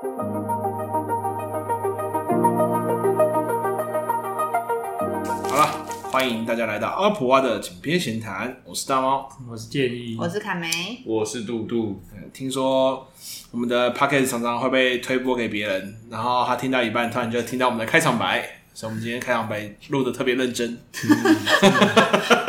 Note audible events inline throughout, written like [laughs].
好了，欢迎大家来到阿普蛙的井边闲谈。我是大猫，我是建议，我是凯梅，我是杜杜。听说我们的 podcast 常常会被推播给别人，然后他听到一半，突然就听到我们的开场白。所以我们今天开场白录的特别认真，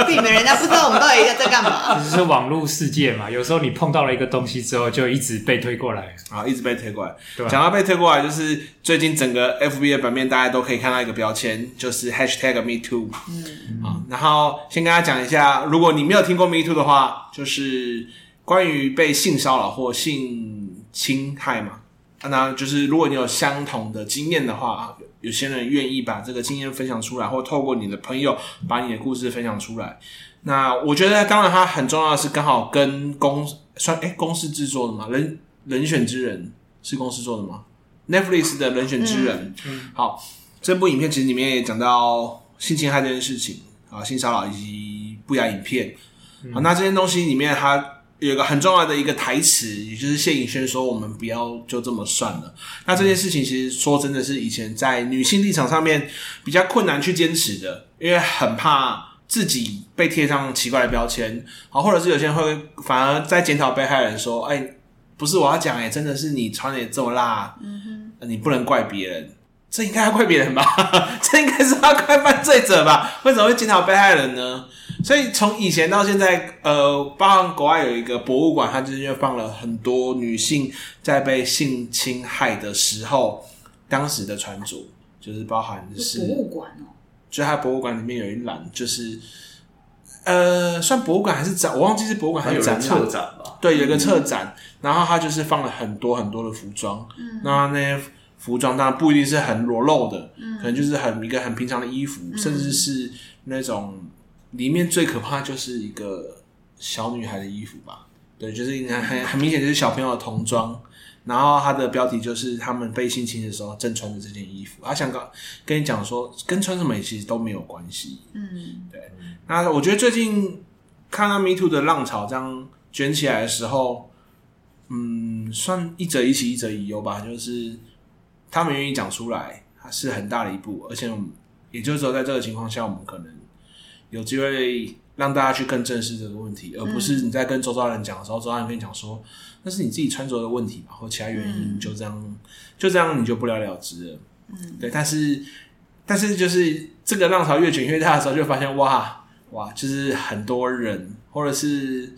避免 [laughs] 人家不知道我们到底在干嘛。[laughs] 其实是网络世界嘛，有时候你碰到了一个东西之后，就一直被推过来，啊，一直被推过来。讲到被推过来，就是最近整个 FB 的版面，大家都可以看到一个标签，就是 Hashtag Me Too。嗯，啊，然后先跟大家讲一下，如果你没有听过 Me Too 的话，就是关于被性骚扰或性侵害嘛。那就是如果你有相同的经验的话。有些人愿意把这个经验分享出来，或透过你的朋友把你的故事分享出来。那我觉得，当然，它很重要的是刚好跟公算哎、欸、公司制作的嘛，人人选之人是公司做的吗？Netflix 的人选之人。嗯，好，这部影片其实里面也讲到性侵害这件事情啊，性骚扰以及不雅影片。好，那这些东西里面它。有一个很重要的一个台词，也就是谢颖轩说：“我们不要就这么算了。”那这件事情其实说真的是以前在女性立场上面比较困难去坚持的，因为很怕自己被贴上奇怪的标签，好，或者是有些人会反而在检讨被害人说：“哎、欸，不是我要讲，哎，真的是你穿的也这么辣，嗯哼，你不能怪别人，这应该要怪别人吧？[laughs] 这应该是要怪犯罪者吧？为什么会检讨被害人呢？”所以从以前到现在，呃，包含国外有一个博物馆，它就是因为放了很多女性在被性侵害的时候，当时的穿着，就是包含是博物馆哦，就它博物馆里面有一栏，就是呃，算博物馆还是展，我忘记是博物馆还是展览展吧？对，有一个策展，嗯、然后它就是放了很多很多的服装，嗯，那那些服装当然不一定是很裸露的，嗯，可能就是很一个很平常的衣服，嗯、甚至是那种。里面最可怕就是一个小女孩的衣服吧，对，就是很很很明显就是小朋友的童装，然后它的标题就是他们被性侵的时候正穿着这件衣服，他想跟跟你讲说跟穿什么其实都没有关系，嗯，对。那我觉得最近看到 Me Too 的浪潮这样卷起来的时候，嗯，算一则一喜一则一忧吧，就是他们愿意讲出来，还是很大的一步，而且也就是说在这个情况下，我们可能。有机会让大家去更正视这个问题，而不是你在跟周遭人讲的时候，周遭人跟你讲说那是你自己穿着的问题吧，或其他原因，就这样，就这样你就不了了之了。嗯，对。但是，但是就是这个浪潮越卷越大的时候，就发现哇哇，就是很多人，或者是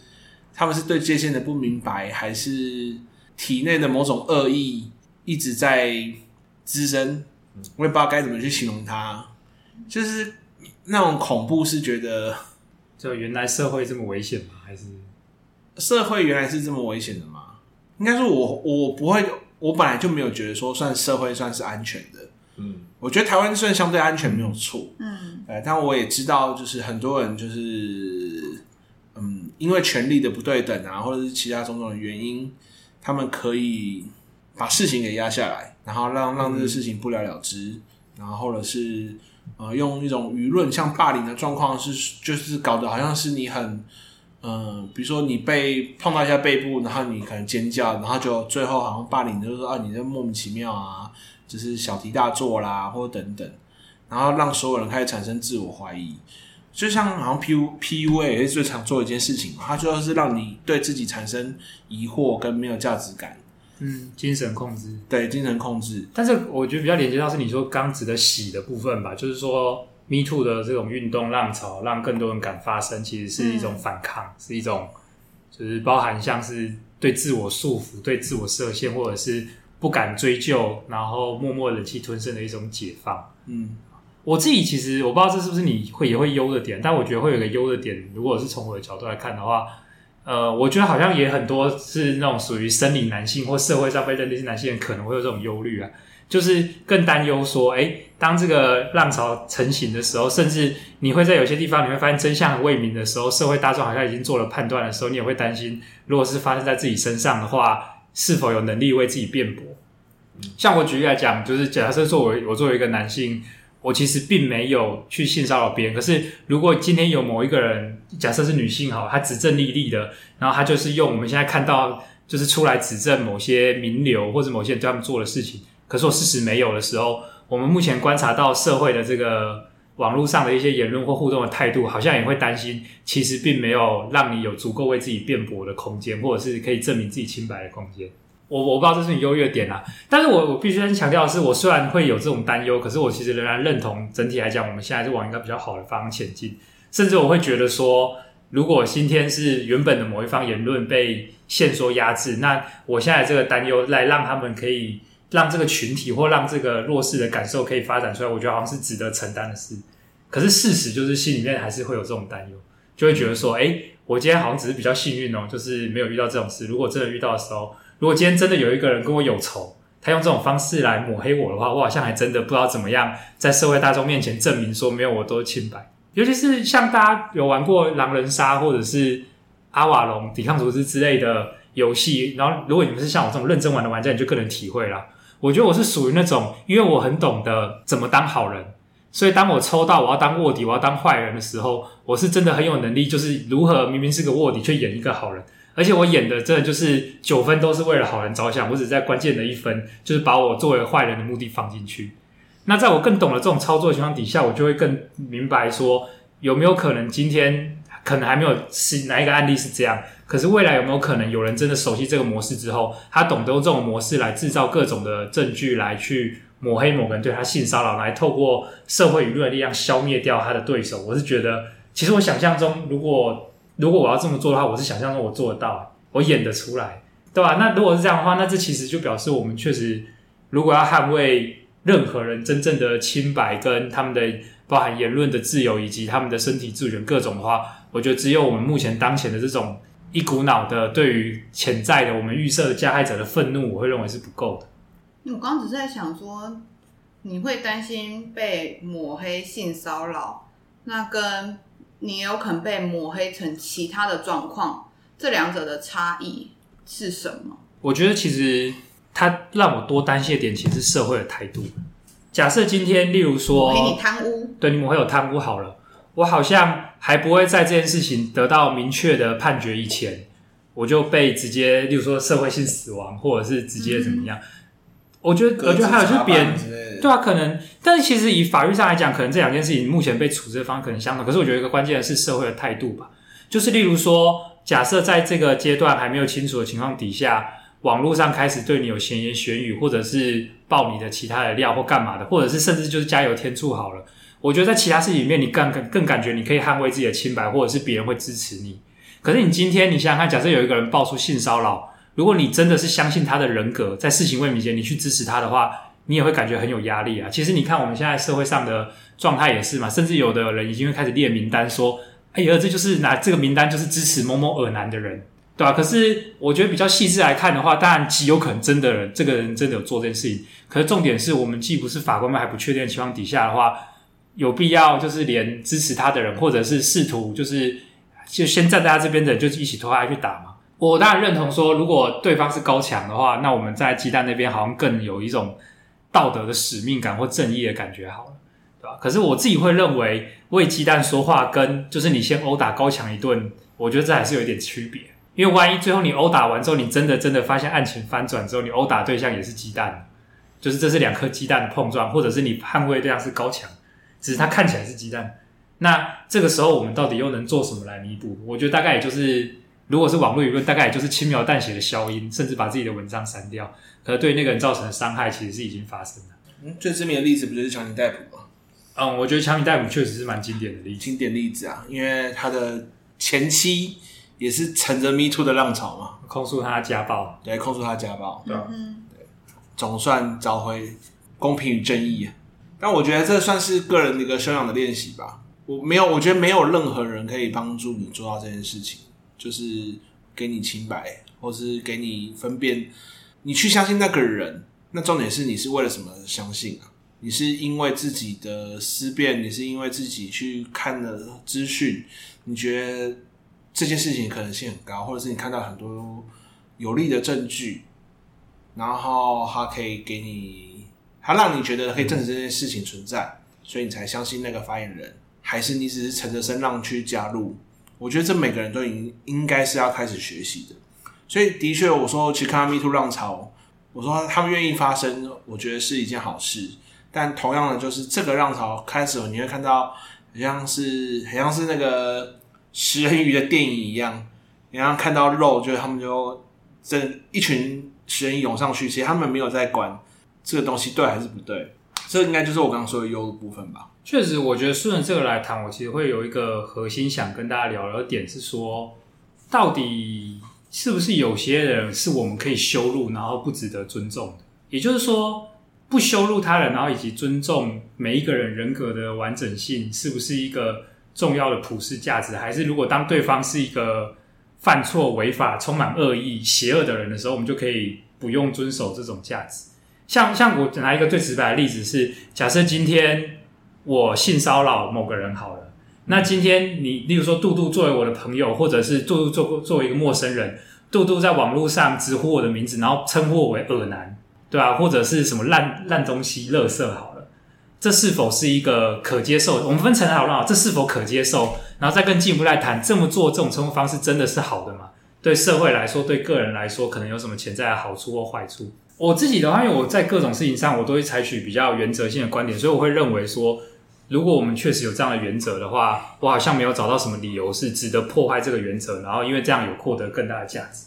他们是对界限的不明白，还是体内的某种恶意一直在滋生。我也不知道该怎么去形容它，就是。那种恐怖是觉得，就原来社会这么危险吗？还是社会原来是这么危险的吗？应该是我我不会，我本来就没有觉得说算社会算是安全的。嗯，我觉得台湾算相对安全没有错。嗯，呃，但我也知道，就是很多人就是，嗯，因为权力的不对等啊，或者是其他种种的原因，他们可以把事情给压下来，然后让让这个事情不了了之，嗯、然后或者是。呃，用一种舆论像霸凌的状况是，就是搞得好像是你很，嗯、比如说你被碰到一下背部，然后你可能尖叫，然后就最后好像霸凌就是说啊，你这莫名其妙啊，就是小题大做啦，或等等，然后让所有人开始产生自我怀疑，就像好像 P U P U A 也是最常做的一件事情嘛，它就是让你对自己产生疑惑跟没有价值感。嗯，精神控制，对，精神控制。但是我觉得比较连接到是你说刚指的喜的部分吧，就是说 Me Too 的这种运动浪潮，让更多人敢发声，其实是一种反抗，嗯、是一种就是包含像是对自我束缚、对自我设限，或者是不敢追究，然后默默忍气吞声的一种解放。嗯，我自己其实我不知道这是不是你会也会优的点，但我觉得会有一个优的点，如果是从我的角度来看的话。呃，我觉得好像也很多是那种属于生理男性或社会上被认定是男性人，可能会有这种忧虑啊，就是更担忧说，诶，当这个浪潮成型的时候，甚至你会在有些地方你会发现真相未明的时候，社会大众好像已经做了判断的时候，你也会担心，如果是发生在自己身上的话，是否有能力为自己辩驳？像我举例来讲，就是假设作为我作为一个男性。我其实并没有去性骚扰别人，可是如果今天有某一个人，假设是女性哈，她指证莉莉的，然后她就是用我们现在看到就是出来指证某些名流或者某些人对他们做的事情，可是我事实没有的时候，我们目前观察到社会的这个网络上的一些言论或互动的态度，好像也会担心，其实并没有让你有足够为自己辩驳的空间，或者是可以证明自己清白的空间。我我不知道这是你优越点啦，但是我我必须先强调的是，我虽然会有这种担忧，可是我其实仍然认同整体来讲，我们现在是往一个比较好的方向前进。甚至我会觉得说，如果今天是原本的某一方言论被限缩压制，那我现在这个担忧来让他们可以让这个群体或让这个弱势的感受可以发展出来，我觉得好像是值得承担的事。可是事实就是心里面还是会有这种担忧，就会觉得说，诶，我今天好像只是比较幸运哦，就是没有遇到这种事。如果真的遇到的时候，如果今天真的有一个人跟我有仇，他用这种方式来抹黑我的话，我好像还真的不知道怎么样在社会大众面前证明说没有我都清白。尤其是像大家有玩过狼人杀或者是阿瓦隆抵抗组织之类的游戏，然后如果你们是像我这种认真玩的玩家，你就更能体会了。我觉得我是属于那种，因为我很懂得怎么当好人，所以当我抽到我要当卧底，我要当坏人的时候，我是真的很有能力，就是如何明明是个卧底却演一个好人。而且我演的真的就是九分都是为了好人着想，我只在关键的一分，就是把我作为坏人的目的放进去。那在我更懂了这种操作情况底下，我就会更明白说，有没有可能今天可能还没有是哪一个案例是这样，可是未来有没有可能有人真的熟悉这个模式之后，他懂得用这种模式来制造各种的证据，来去抹黑某个人对他性骚扰，来透过社会舆论的力量消灭掉他的对手。我是觉得，其实我想象中如果。如果我要这么做的话，我是想象中我做得到，我演得出来，对吧？那如果是这样的话，那这其实就表示我们确实，如果要捍卫任何人真正的清白跟他们的包含言论的自由以及他们的身体自主各种的话，我觉得只有我们目前当前的这种一股脑的对于潜在的我们预设的加害者的愤怒，我会认为是不够的。我刚刚只是在想说，你会担心被抹黑、性骚扰，那跟。你有可能被抹黑成其他的状况，这两者的差异是什么？我觉得其实他让我多担心的点，其实是社会的态度。假设今天，例如说，抹黑你贪污，对，你抹黑有贪污好了，我好像还不会在这件事情得到明确的判决以前，我就被直接，例如说社会性死亡，或者是直接怎么样？嗯、我觉得，我觉得还有就是别人。对啊，可能，但是其实以法律上来讲，可能这两件事情目前被处置的方式可能相同。可是我觉得一个关键的是社会的态度吧。就是例如说，假设在这个阶段还没有清楚的情况底下，网络上开始对你有闲言闲语，或者是爆你的其他的料或干嘛的，或者是甚至就是加油添醋好了。我觉得在其他事情里面，你更更更感觉你可以捍卫自己的清白，或者是别人会支持你。可是你今天你想想看，假设有一个人爆出性骚扰，如果你真的是相信他的人格，在事情未明前你去支持他的话。你也会感觉很有压力啊！其实你看我们现在社会上的状态也是嘛，甚至有的人已经会开始列名单，说：“哎呀，这就是拿这个名单就是支持某某尔男的人，对吧？”可是我觉得比较细致来看的话，当然极有可能真的人这个人真的有做这件事情。可是重点是我们既不是法官们还不确定的情况底下的话，有必要就是连支持他的人，或者是试图就是就先站在他这边的人，就一起拖他去打嘛？我当然认同说，如果对方是高墙的话，那我们在鸡蛋那边好像更有一种。道德的使命感或正义的感觉好了，对吧？可是我自己会认为为鸡蛋说话，跟就是你先殴打高墙一顿，我觉得这还是有一点区别。因为万一最后你殴打完之后，你真的真的发现案情翻转之后，你殴打对象也是鸡蛋，就是这是两颗鸡蛋的碰撞，或者是你捍卫对象是高墙，只是它看起来是鸡蛋。那这个时候我们到底又能做什么来弥补？我觉得大概也就是。如果是网络舆论，大概也就是轻描淡写的消音，甚至把自己的文章删掉。可是对那个人造成的伤害，其实是已经发生了。嗯，最知名的例子不就是强尼戴普吗？嗯，我觉得强尼戴普确实是蛮经典的例子，经典例子啊，因为他的前妻也是乘着 Me Too 的浪潮嘛，控诉他家暴，对，控诉他家暴，对，嗯，对，总算找回公平与正义。但我觉得这算是个人的一个修养的练习吧。我没有，我觉得没有任何人可以帮助你做到这件事情。就是给你清白，或是给你分辨，你去相信那个人。那重点是你是为了什么相信啊？你是因为自己的思辨，你是因为自己去看了资讯，你觉得这件事情可能性很高，或者是你看到很多有利的证据，然后他可以给你，他让你觉得可以证实这件事情存在，所以你才相信那个发言人，还是你只是乘着声浪去加入？我觉得这每个人都应应该是要开始学习的，所以的确，我说其实看到 Me Too 浪潮，我说他们愿意发声，我觉得是一件好事。但同样的，就是这个浪潮开始，你会看到，好像是，好像是那个食人鱼的电影一样，你像看到肉，就是他们就这一群食人鱼涌上去，其实他们没有在管这个东西对还是不对。这应该就是我刚刚说的优的部分吧。确实，我觉得顺着这个来谈，我其实会有一个核心想跟大家聊的点是说，到底是不是有些人是我们可以羞辱，然后不值得尊重的？也就是说，不羞辱他人，然后以及尊重每一个人人格的完整性，是不是一个重要的普世价值？还是如果当对方是一个犯错、违法、充满恶意、邪恶的人的时候，我们就可以不用遵守这种价值？像像我拿一个最直白的例子是，假设今天我性骚扰某个人好了，那今天你例如说杜杜作为我的朋友，或者是杜杜作作为一个陌生人，杜杜在网络上直呼我的名字，然后称呼我为恶男，对啊，或者是什么烂烂东西、垃圾好了，这是否是一个可接受？我们分成好了，这是否可接受？然后再更进一步来谈，这么做这种称呼方式真的是好的吗？对社会来说，对个人来说，可能有什么潜在的好处或坏处？我自己的话，因为我在各种事情上，我都会采取比较原则性的观点，所以我会认为说，如果我们确实有这样的原则的话，我好像没有找到什么理由是值得破坏这个原则，然后因为这样有获得更大的价值。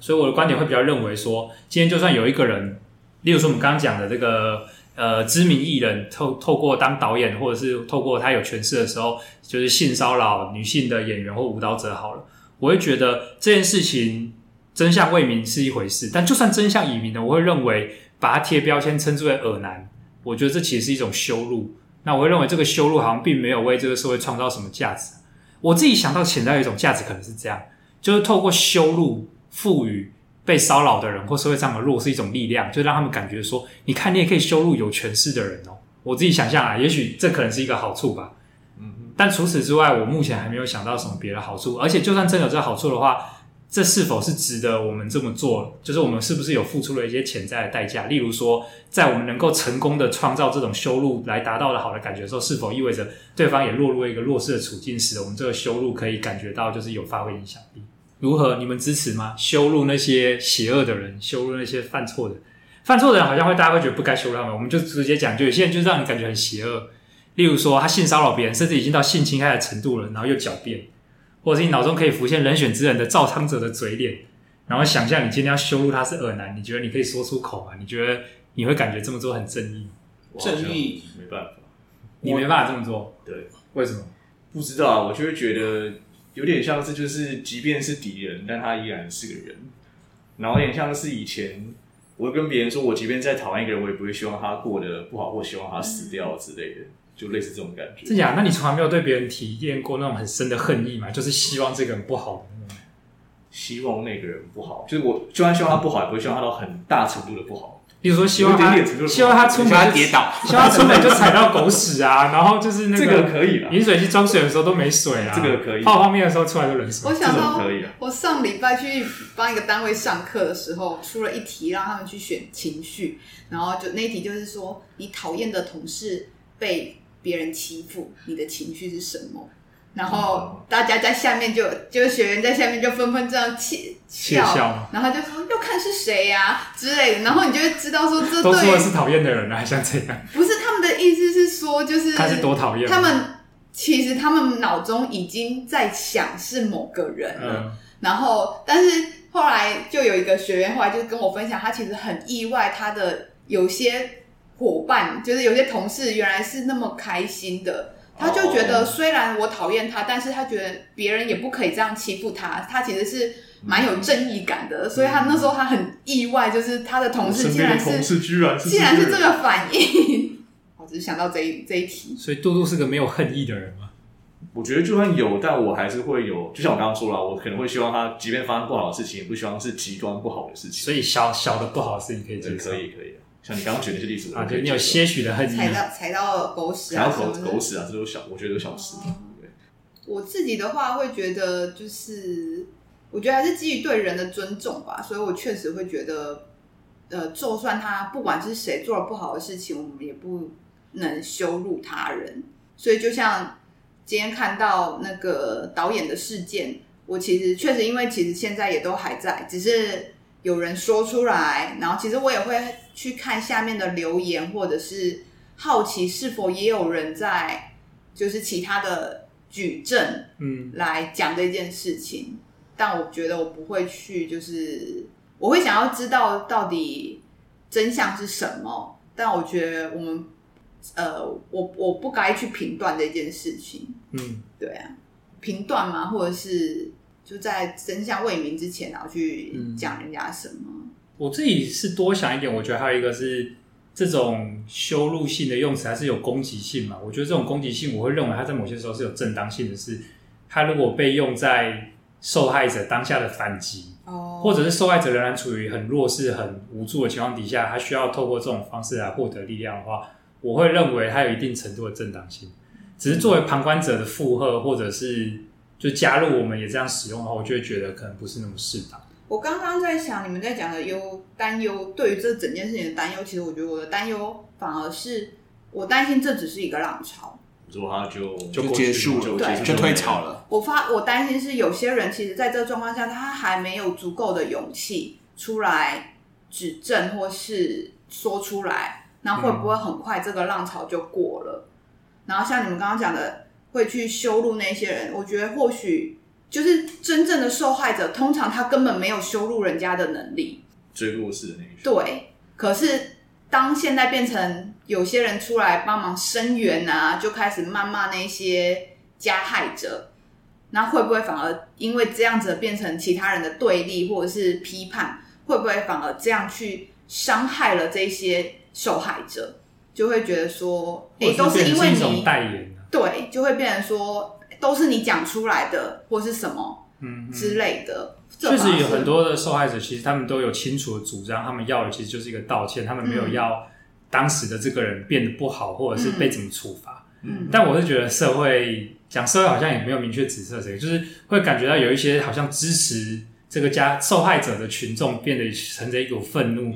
所以我的观点会比较认为说，今天就算有一个人，例如说我们刚刚讲的这个呃知名艺人，透透过当导演，或者是透过他有权势的时候，就是性骚扰女性的演员或舞蹈者，好了，我会觉得这件事情。真相未明是一回事，但就算真相已明呢，我会认为把它贴标签称之为耳男，我觉得这其实是一种羞辱。那我会认为这个羞辱好像并没有为这个社会创造什么价值。我自己想到潜在的一种价值可能是这样，就是透过羞辱赋予被骚扰的人或社会上的弱势一种力量，就让他们感觉说，你看你也可以羞辱有权势的人哦。我自己想象啊，也许这可能是一个好处吧。嗯，但除此之外，我目前还没有想到什么别的好处。而且就算真有这好处的话，这是否是值得我们这么做？就是我们是不是有付出了一些潜在的代价？例如说，在我们能够成功的创造这种羞辱来达到的好的感觉的时候，是否意味着对方也落入一个弱势的处境时，我们这个羞辱可以感觉到就是有发挥影响力？如何？你们支持吗？羞辱那些邪恶的人，羞辱那些犯错的犯错的人，好像会大家会觉得不该羞辱他们。我们就直接讲，就有些人就让你感觉很邪恶。例如说，他性骚扰别人，甚至已经到性侵害的程度了，然后又狡辩。或者是你脑中可以浮现人选之人的造汤者的嘴脸，然后想象你今天要羞辱他是恶男，你觉得你可以说出口吗？你觉得你会感觉这么做很正义？正义没办法，你没办法这么做。对，为什么？不知道啊，我就会觉得有点像是，就是即便是敌人，但他依然是个人。然后有点像是以前，我会跟别人说，我即便再讨厌一个人，我也不会希望他过得不好，或希望他死掉之类的。就类似这种感觉，真假？那你从来没有对别人体验过那种很深的恨意吗？就是希望这个人不好的那种，希望那个人不好，就是我就算希望他不好，也不会希望他到很大程度的不好。比如说，希望他希望他出门跌倒，希望他出门就踩到狗屎啊，[laughs] 然后就是那个这个可以了。饮水机装水的时候都没水啊，这个可以。泡泡面的时候出来就冷水，我想到可以啊。我上礼拜去帮一个单位上课的时候，出了一题让他们去选情绪，然后就那一题就是说，你讨厌的同事被。别人欺负你的情绪是什么？然后大家在下面就就学员在下面就纷纷这样窃笑，然后就说要看是谁呀、啊、之类的，然后你就会知道说这对都说的是讨厌的人啊，像这样？不是他们的意思是说就是他是多讨厌他们其实他们脑中已经在想是某个人了，嗯、然后但是后来就有一个学员后来就跟我分享，他其实很意外，他的有些。伙伴就是有些同事原来是那么开心的，他就觉得虽然我讨厌他，但是他觉得别人也不可以这样欺负他，他其实是蛮有正义感的，所以他那时候他很意外，就是他的同事竟然是居然是，竟然是这个反应。[laughs] 我只是想到这一这一题，所以杜杜是个没有恨意的人吗？我觉得就算有，但我还是会有，就像我刚刚说了，我可能会希望他，即便发生不好的事情，也不希望是极端不好的事情。所以小小的不好的事情可以接受，可以可以。像你刚刚举那些例子啊，对，你有些许的恨意，踩到踩到狗屎啊，踩到狗狗屎啊，这都小，我觉得都小事。哦、对我自己的话，会觉得就是，我觉得还是基于对人的尊重吧，所以我确实会觉得，呃，就算他不管是谁做了不好的事情，我们也不能羞辱他人。所以就像今天看到那个导演的事件，我其实确实因为其实现在也都还在，只是有人说出来，然后其实我也会去看下面的留言，或者是好奇是否也有人在就是其他的举证，嗯，来讲这件事情。嗯、但我觉得我不会去，就是我会想要知道到底真相是什么。但我觉得我们。呃，我我不该去评断这件事情。嗯，对啊，评断嘛？或者是就在真相未明之前，然后去讲人家什么？嗯，我自己是多想一点，我觉得还有一个是这种羞辱性的用词还是有攻击性嘛？我觉得这种攻击性，我会认为它在某些时候是有正当性的是，它如果被用在受害者当下的反击，哦，或者是受害者仍然处于很弱势、很无助的情况底下，他需要透过这种方式来获得力量的话。我会认为它有一定程度的正当性，只是作为旁观者的附和，或者是就加入我们也这样使用的话，我就会觉得可能不是那么适当。我刚刚在想，你们在讲的忧担忧，对于这整件事情的担忧，其实我觉得我的担忧反而是我担心这只是一个浪潮，如果它就就结束了，对，就退潮了。我发我担心是有些人其实在这个状况下，他还没有足够的勇气出来指正或是说出来。那会不会很快这个浪潮就过了？嗯、然后像你们刚刚讲的，会去羞辱那些人，我觉得或许就是真正的受害者，通常他根本没有羞辱人家的能力，最弱势的那一对。可是当现在变成有些人出来帮忙声援啊，就开始谩骂那些加害者，那会不会反而因为这样子变成其他人的对立或者是批判？会不会反而这样去伤害了这些？受害者就会觉得说，哎、欸，都是因为你代言，对，就会变成说都是你讲出来的，或是什么，嗯之类的。确实有很多的受害者，其实他们都有清楚的主张，他们要的其实就是一个道歉，他们没有要当时的这个人变得不好，或者是被怎么处罚。嗯，但我是觉得社会讲社会好像也没有明确指责谁，就是会感觉到有一些好像支持。这个加受害者的群众变得存着一股愤怒，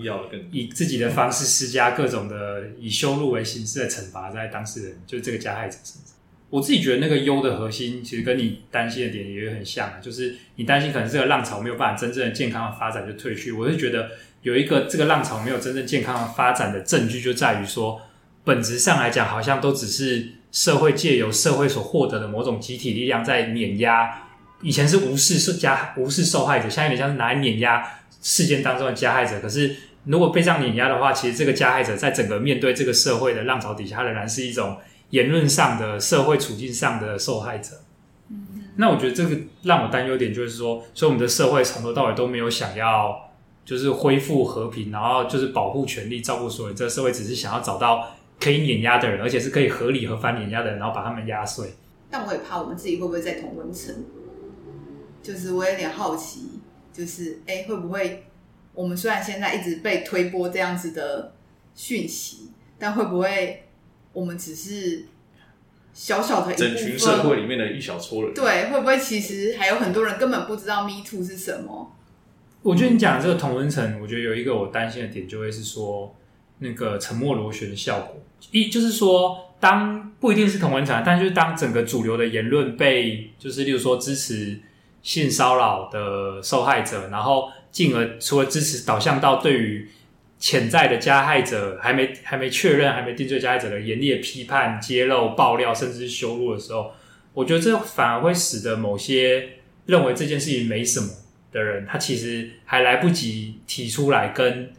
以自己的方式施加各种的以羞辱为形式的惩罚在当事人，就是这个加害者身上。我自己觉得那个忧的核心，其实跟你担心的点也很像啊，就是你担心可能这个浪潮没有办法真正的健康的发展就退去。我是觉得有一个这个浪潮没有真正健康的发展的证据，就在于说，本质上来讲，好像都只是社会借由社会所获得的某种集体力量在碾压。以前是无视受加无视受害者，现在有点像是拿来碾压事件当中的加害者。可是如果被这样碾压的话，其实这个加害者在整个面对这个社会的浪潮底下，他仍然是一种言论上的社会处境上的受害者。嗯，那我觉得这个让我担忧点就是说，所以我们的社会从头到尾都没有想要就是恢复和平，然后就是保护权利、照顾所有人。这个社会只是想要找到可以碾压的人，而且是可以合理合法碾压的人，然后把他们压碎。但我也怕我们自己会不会在同温层。就是我有点好奇，就是哎、欸，会不会我们虽然现在一直被推播这样子的讯息，但会不会我们只是小小的一部分，整群社会里面的一小撮人？对，会不会其实还有很多人根本不知道 Me Too 是什么？我觉得你讲的这个同温层，我觉得有一个我担心的点，就会是说那个沉默螺旋的效果。一就是说，当不一定是同温层，但就是当整个主流的言论被，就是例如说支持。性骚扰的受害者，然后进而除了支持导向到对于潜在的加害者还没还没确认、还没定罪加害者的严厉的批判、揭露、爆料，甚至是羞辱的时候，我觉得这反而会使得某些认为这件事情没什么的人，他其实还来不及提出来跟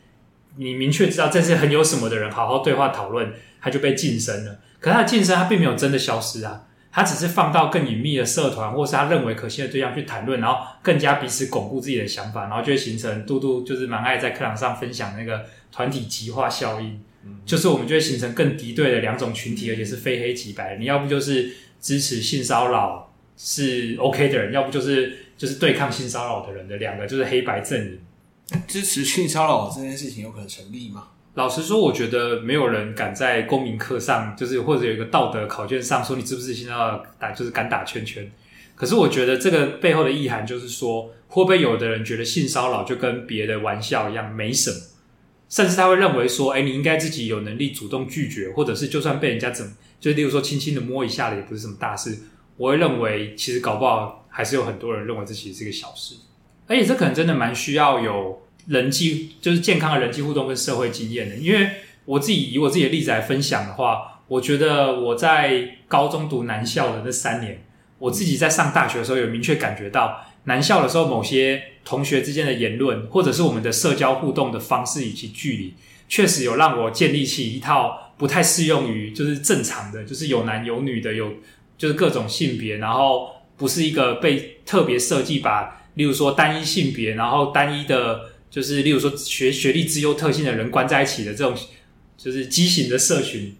你明确知道这是很有什么的人好好对话讨论，他就被晋升了。可他的晋升，他并没有真的消失啊。他只是放到更隐秘的社团，或是他认为可信的对象去谈论，然后更加彼此巩固自己的想法，然后就会形成嘟嘟就是蛮爱在课堂上分享那个团体极化效应，嗯，就是我们就会形成更敌对的两种群体，而且是非黑即白。你要不就是支持性骚扰是 OK 的人，要不就是就是对抗性骚扰的人的两个就是黑白阵营。支持性骚扰这件事情有可能成立吗？老实说，我觉得没有人敢在公民课上，就是或者有一个道德考卷上说你知不知现在打，就是敢打圈圈。可是我觉得这个背后的意涵就是说，会不会有的人觉得性骚扰就跟别的玩笑一样没什么，甚至他会认为说，哎，你应该自己有能力主动拒绝，或者是就算被人家怎么，就例如说轻轻的摸一下的也不是什么大事。我会认为其实搞不好还是有很多人认为这其实是一个小事。而且这可能真的蛮需要有人际，就是健康的人际互动跟社会经验的。因为我自己以我自己的例子来分享的话，我觉得我在高中读男校的那三年，我自己在上大学的时候有明确感觉到，男校的时候某些同学之间的言论，或者是我们的社交互动的方式以及距离，确实有让我建立起一套不太适用于就是正常的，就是有男有女的，有就是各种性别，然后不是一个被特别设计把。例如说单一性别，然后单一的，就是例如说学学历资优特性的人关在一起的这种，就是畸形的社群，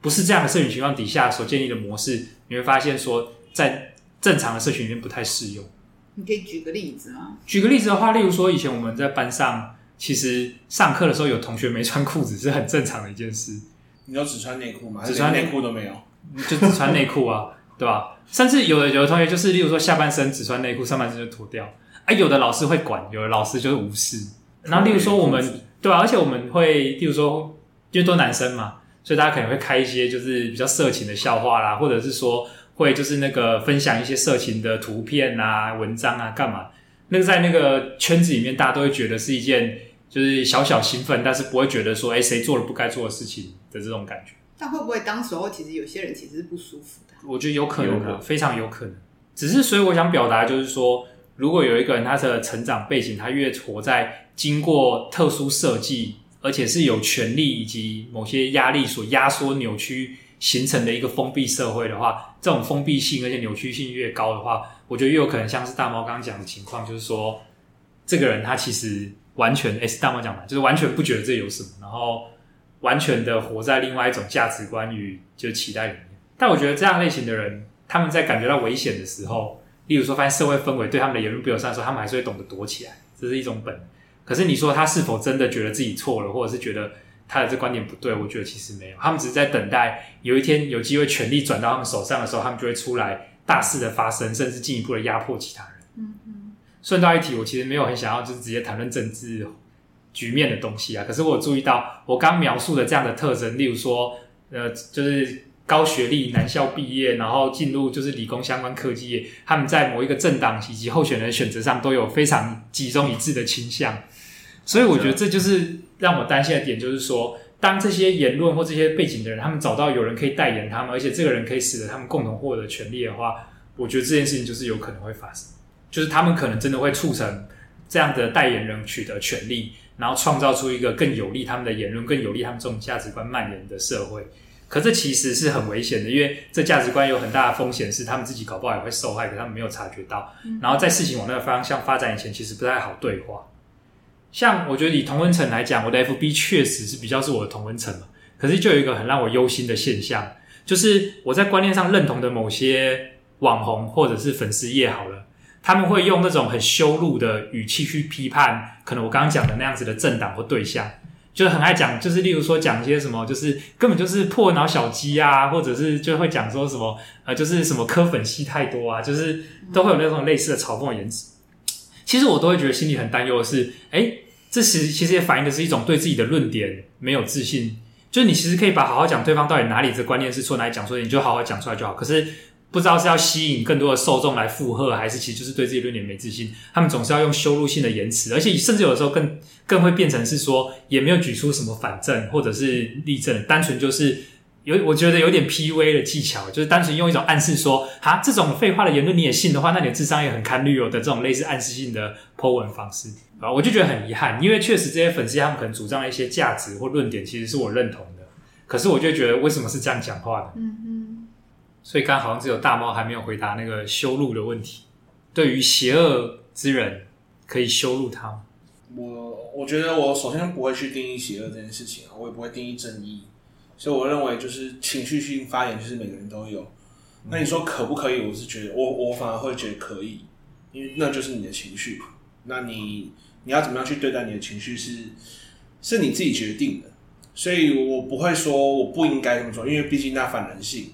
不是这样的社群情况底下所建立的模式，你会发现说在正常的社群里面不太适用。你可以举个例子吗？举个例子的话，例如说以前我们在班上，其实上课的时候有同学没穿裤子是很正常的一件事。你有只穿内裤吗？只穿内裤都没有，就只穿内裤啊。对吧？[laughs] 甚至有的有的同学就是，例如说下半身只穿内裤，上半身就脱掉。啊，有的老师会管，有的老师就是无视。然后，例如说我们，对啊？而且我们会，例如说，因为都男生嘛，所以大家可能会开一些就是比较色情的笑话啦，或者是说会就是那个分享一些色情的图片啊、文章啊，干嘛？那个在那个圈子里面，大家都会觉得是一件就是小小兴奋，但是不会觉得说，哎，谁做了不该做的事情的这种感觉。但会不会当时候其实有些人其实是不舒服的？我觉得有可能的，非常有可能。只是所以我想表达就是说，如果有一个人他的成长背景，他越活在经过特殊设计，而且是有权力以及某些压力所压缩、扭曲形成的一个封闭社会的话，这种封闭性而且扭曲性越高的话，我觉得越有可能像是大猫刚刚讲的情况，就是说这个人他其实完全，诶、大猫讲的，就是完全不觉得这有什么，然后。完全的活在另外一种价值观与就期待里面，但我觉得这样类型的人，他们在感觉到危险的时候，例如说发现社会氛围对他们的言论不友善的时候，他们还是会懂得躲起来，这是一种本能。可是你说他是否真的觉得自己错了，或者是觉得他的这观点不对？我觉得其实没有，他们只是在等待有一天有机会权力转到他们手上的时候，他们就会出来大肆的发声，甚至进一步的压迫其他人。嗯嗯。顺道一提，我其实没有很想要就是直接谈论政治。局面的东西啊，可是我注意到我刚描述的这样的特征，例如说，呃，就是高学历、男校毕业，然后进入就是理工相关科技业，他们在某一个政党以及候选人选择上都有非常集中一致的倾向，所以我觉得这就是让我担心的点，就是说，当这些言论或这些背景的人，他们找到有人可以代言他们，而且这个人可以使得他们共同获得权利的话，我觉得这件事情就是有可能会发生，就是他们可能真的会促成这样的代言人取得权利。然后创造出一个更有利他们的言论、更有利他们这种价值观蔓延的社会，可这其实是很危险的，因为这价值观有很大的风险，是他们自己搞不好也会受害，可他们没有察觉到。然后在事情往那个方向发展以前，其实不太好对话。像我觉得以同温层来讲，我的 FB 确实是比较是我的同温层嘛，可是就有一个很让我忧心的现象，就是我在观念上认同的某些网红或者是粉丝页好了。他们会用那种很羞辱的语气去批判，可能我刚刚讲的那样子的政党或对象，就很爱讲，就是例如说讲一些什么，就是根本就是破脑小鸡啊，或者是就会讲说什么，呃，就是什么磕粉戏太多啊，就是都会有那种类似的嘲讽言辞。其实我都会觉得心里很担忧的是，诶，这其其实也反映的是一种对自己的论点没有自信，就是你其实可以把好好讲对方到底哪里这观念是错，哪里讲错，你就好好讲出来就好。可是。不知道是要吸引更多的受众来附和，还是其实就是对自己论点没自信。他们总是要用羞辱性的言辞，而且甚至有的时候更更会变成是说，也没有举出什么反证或者是例证，单纯就是有我觉得有点 PUA 的技巧，就是单纯用一种暗示说，哈，这种废话的言论你也信的话，那你的智商也很堪虑哦的这种类似暗示性的 Po 文方式啊，我就觉得很遗憾，因为确实这些粉丝他们可能主张的一些价值或论点，其实是我认同的，可是我就觉得为什么是这样讲话的？嗯嗯。所以刚好像只有大猫还没有回答那个修路的问题。对于邪恶之人，可以修路他吗？我我觉得我首先不会去定义邪恶这件事情啊，我也不会定义正义。所以我认为就是情绪性发言，就是每个人都有。那你说可不可以？我是觉得我我反而会觉得可以，因为那就是你的情绪。那你你要怎么样去对待你的情绪是是你自己决定的。所以我不会说我不应该这么做，因为毕竟那反人性。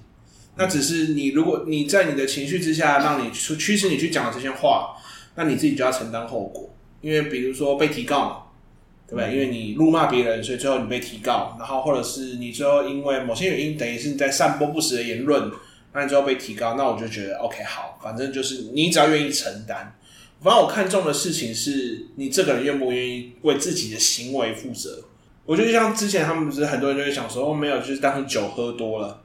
那只是你，如果你在你的情绪之下，让你驱驱使你去讲的这些话，那你自己就要承担后果。因为比如说被提告嘛，对不对？因为你辱骂别人，所以最后你被提告，然后或者是你最后因为某些原因，等于是你在散播不实的言论，那你最后被提高，那我就觉得 OK 好，反正就是你只要愿意承担。反正我看重的事情是你这个人愿不愿意为自己的行为负责。我觉得像之前他们不是很多人就会想说，哦，没有，就是当成酒喝多了。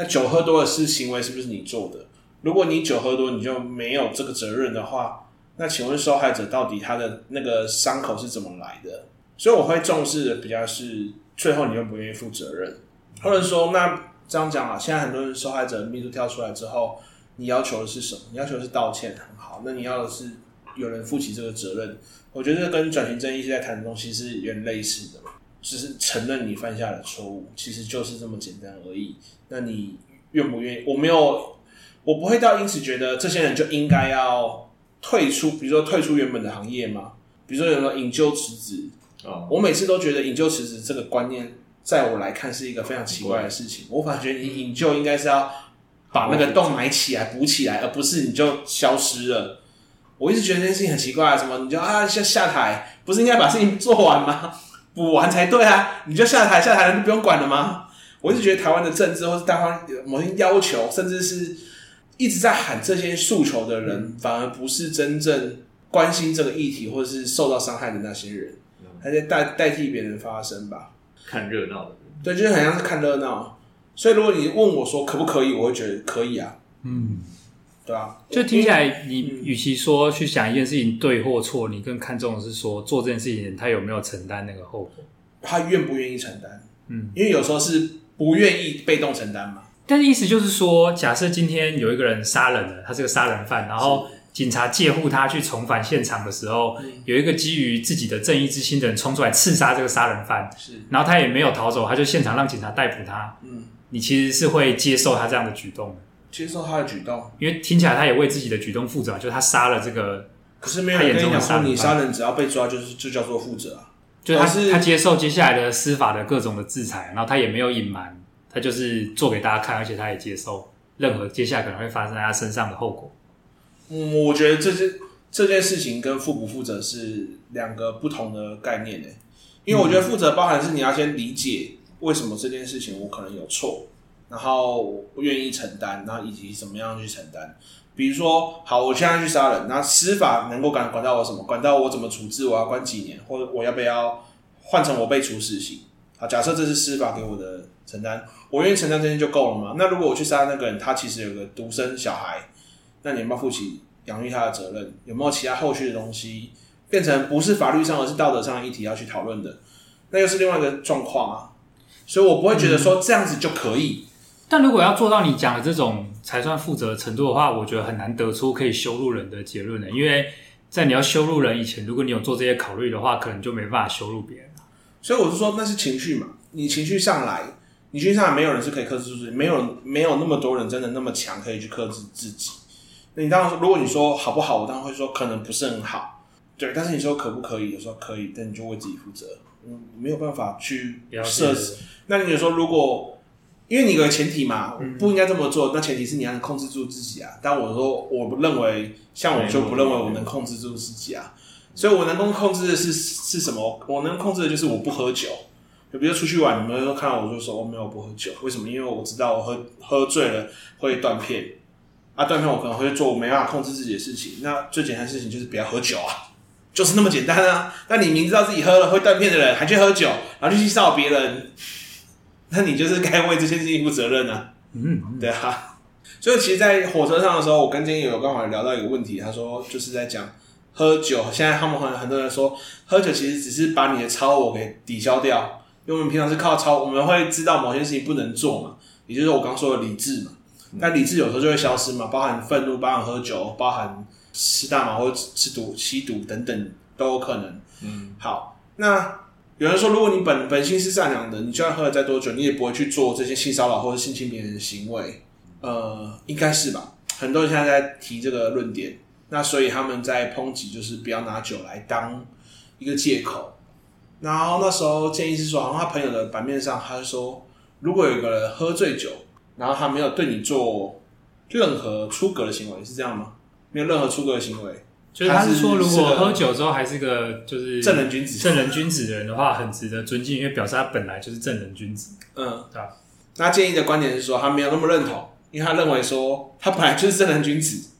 那酒喝多的是行为是不是你做的？如果你酒喝多，你就没有这个责任的话，那请问受害者到底他的那个伤口是怎么来的？所以我会重视的比较是最后你愿不愿意负责任，或者说那这样讲啊，现在很多人受害者命都跳出来之后，你要求的是什么？你要求是道歉，很好。那你要的是有人负起这个责任。我觉得跟转型正义现在谈的东西是有点类似的，只是承认你犯下的错误，其实就是这么简单而已。那你愿不愿意？我没有，我不会到因此觉得这些人就应该要退出，比如说退出原本的行业嘛。比如说有没有引咎辞职？啊，我每次都觉得引咎辞职这个观念，在我来看是一个非常奇怪的事情。我反而觉得你引咎应该是要把那个洞埋起来、补起来，而不是你就消失了。我一直觉得这件事情很奇怪，什么你就啊下下台，不是应该把事情做完吗？补完才对啊！你就下台，下台了就不用管了吗？我一直觉得台湾的政治，或是台湾某些要求，甚至是一直在喊这些诉求的人，反而不是真正关心这个议题，或者是受到伤害的那些人，还在代代替别人发声吧？看热闹的，对，就是很像是看热闹。所以如果你问我说可不可以，我会觉得可以啊。嗯，对啊，就听起来，你与其说去想一件事情对或错，你更看重的是说做这件事情他有没有承担那个后果，他愿不愿意承担？嗯，因为有时候是。不愿意被动承担嘛？但是意思就是说，假设今天有一个人杀人了，他是个杀人犯，然后警察借护他去重返现场的时候，有一个基于自己的正义之心的人冲出来刺杀这个杀人犯，是，然后他也没有逃走，他就现场让警察逮捕他。嗯，你其实是会接受他这样的举动的，接受他的举动，因为听起来他也为自己的举动负责，就是他杀了这个。可是没有人跟你讲说，你杀人只要被抓，就是就叫做负责啊。就他是他接受接下来的司法的各种的制裁，然后他也没有隐瞒，他就是做给大家看，而且他也接受任何接下来可能会发生在他身上的后果。嗯，我觉得这件这件事情跟负不负责是两个不同的概念诶，因为我觉得负责包含是你要先理解为什么这件事情我可能有错，然后我愿意承担，然后以及怎么样去承担。比如说，好，我现在去杀人，那司法能够管管到我什么？管到我怎么处置？我要关几年，或者我要不要换成我被处死刑？好，假设这是司法给我的承担，我愿意承担这些就够了吗？那如果我去杀那个人，他其实有个独生小孩，那你有没有负起养育他的责任？有没有其他后续的东西变成不是法律上而是道德上的议题要去讨论的？那又是另外一个状况啊。所以我不会觉得说这样子就可以。但如果要做到你讲的这种才算负责的程度的话，我觉得很难得出可以羞辱人的结论的。因为在你要羞辱人以前，如果你有做这些考虑的话，可能就没办法羞辱别人。所以我是说，那是情绪嘛。你情绪上来，你情绪上来，没有人是可以克制住自己，没有没有那么多人真的那么强，可以去克制自己。那你当然说，如果你说好不好，我当然会说可能不是很好。对，但是你说可不可以？有时候可以，但你就为自己负责。嗯，没有办法去设置。那你说如果。因为你有个前提嘛，不应该这么做。那前提是你要能控制住自己啊。但我说，我不认为，像我就不认为我能控制住自己啊。所以我能够控制的是是什么？我能控制的就是我不喝酒。就比如出去玩，你们都看到我就说我没有不喝酒。为什么？因为我知道我喝喝醉了会断片啊，断片我可能会做我没办法控制自己的事情。那最简单的事情就是不要喝酒啊，就是那么简单啊。那你明知道自己喝了会断片的人还去喝酒，然后就去骚扰别人。那你就是该为这些事情负责任啊。嗯，对啊。所以其实，在火车上的时候，我跟金友刚好聊到一个问题，他说就是在讲喝酒。现在他们很很多人说，喝酒其实只是把你的超我给抵消掉，因为我们平常是靠超，我们会知道某些事情不能做嘛，也就是我刚说的理智嘛。但理智有时候就会消失嘛，包含愤怒，包含喝酒，包含吃大麻或者吃毒、吸毒等等都有可能。嗯，好，那。有人说，如果你本本心是善良的，你就算喝了再多酒，你也不会去做这些性骚扰或者性侵别人的行为。呃，应该是吧？很多人现在在提这个论点，那所以他们在抨击，就是不要拿酒来当一个借口。然后那时候建议是说，好像他朋友的版面上，他就说，如果有一个人喝醉酒，然后他没有对你做任何出格的行为，是这样吗？没有任何出格的行为。就是他是说，如果喝酒之后还是个就是正人君子、正人君子的人的话，很值得尊敬，因为表示他本来就是正人君子。嗯，对。那建议的观点是说，他没有那么认同，因为他认为说他本来就是正人君子，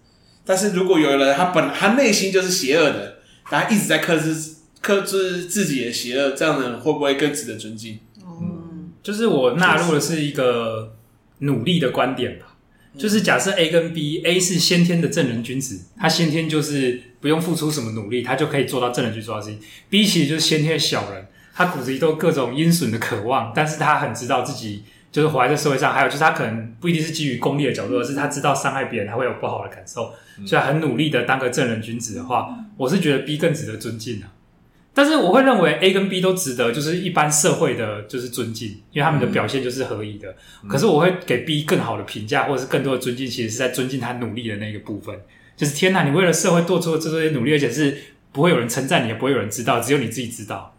但是如果有人他本他内心就是邪恶的，但他一直在克制克制自己的邪恶，这样的人会不会更值得尊敬？嗯，就是我纳入的是一个努力的观点吧。就是假设 A 跟 B，A 是先天的正人君子，他先天就是不用付出什么努力，他就可以做到正人君子做事情。B 其实就是先天的小人，他骨子里都有各种阴损的渴望，但是他很知道自己就是活在这社会上，还有就是他可能不一定是基于功利的角度，而是他知道伤害别人他会有不好的感受，所以很努力的当个正人君子的话，我是觉得 B 更值得尊敬啊。但是我会认为 A 跟 B 都值得，就是一般社会的，就是尊敬，因为他们的表现就是合宜的。嗯、可是我会给 B 更好的评价，或者是更多的尊敬，其实是在尊敬他努力的那个部分。就是天哪，你为了社会做出了这些努力，而且是不会有人称赞你，也不会有人知道，只有你自己知道。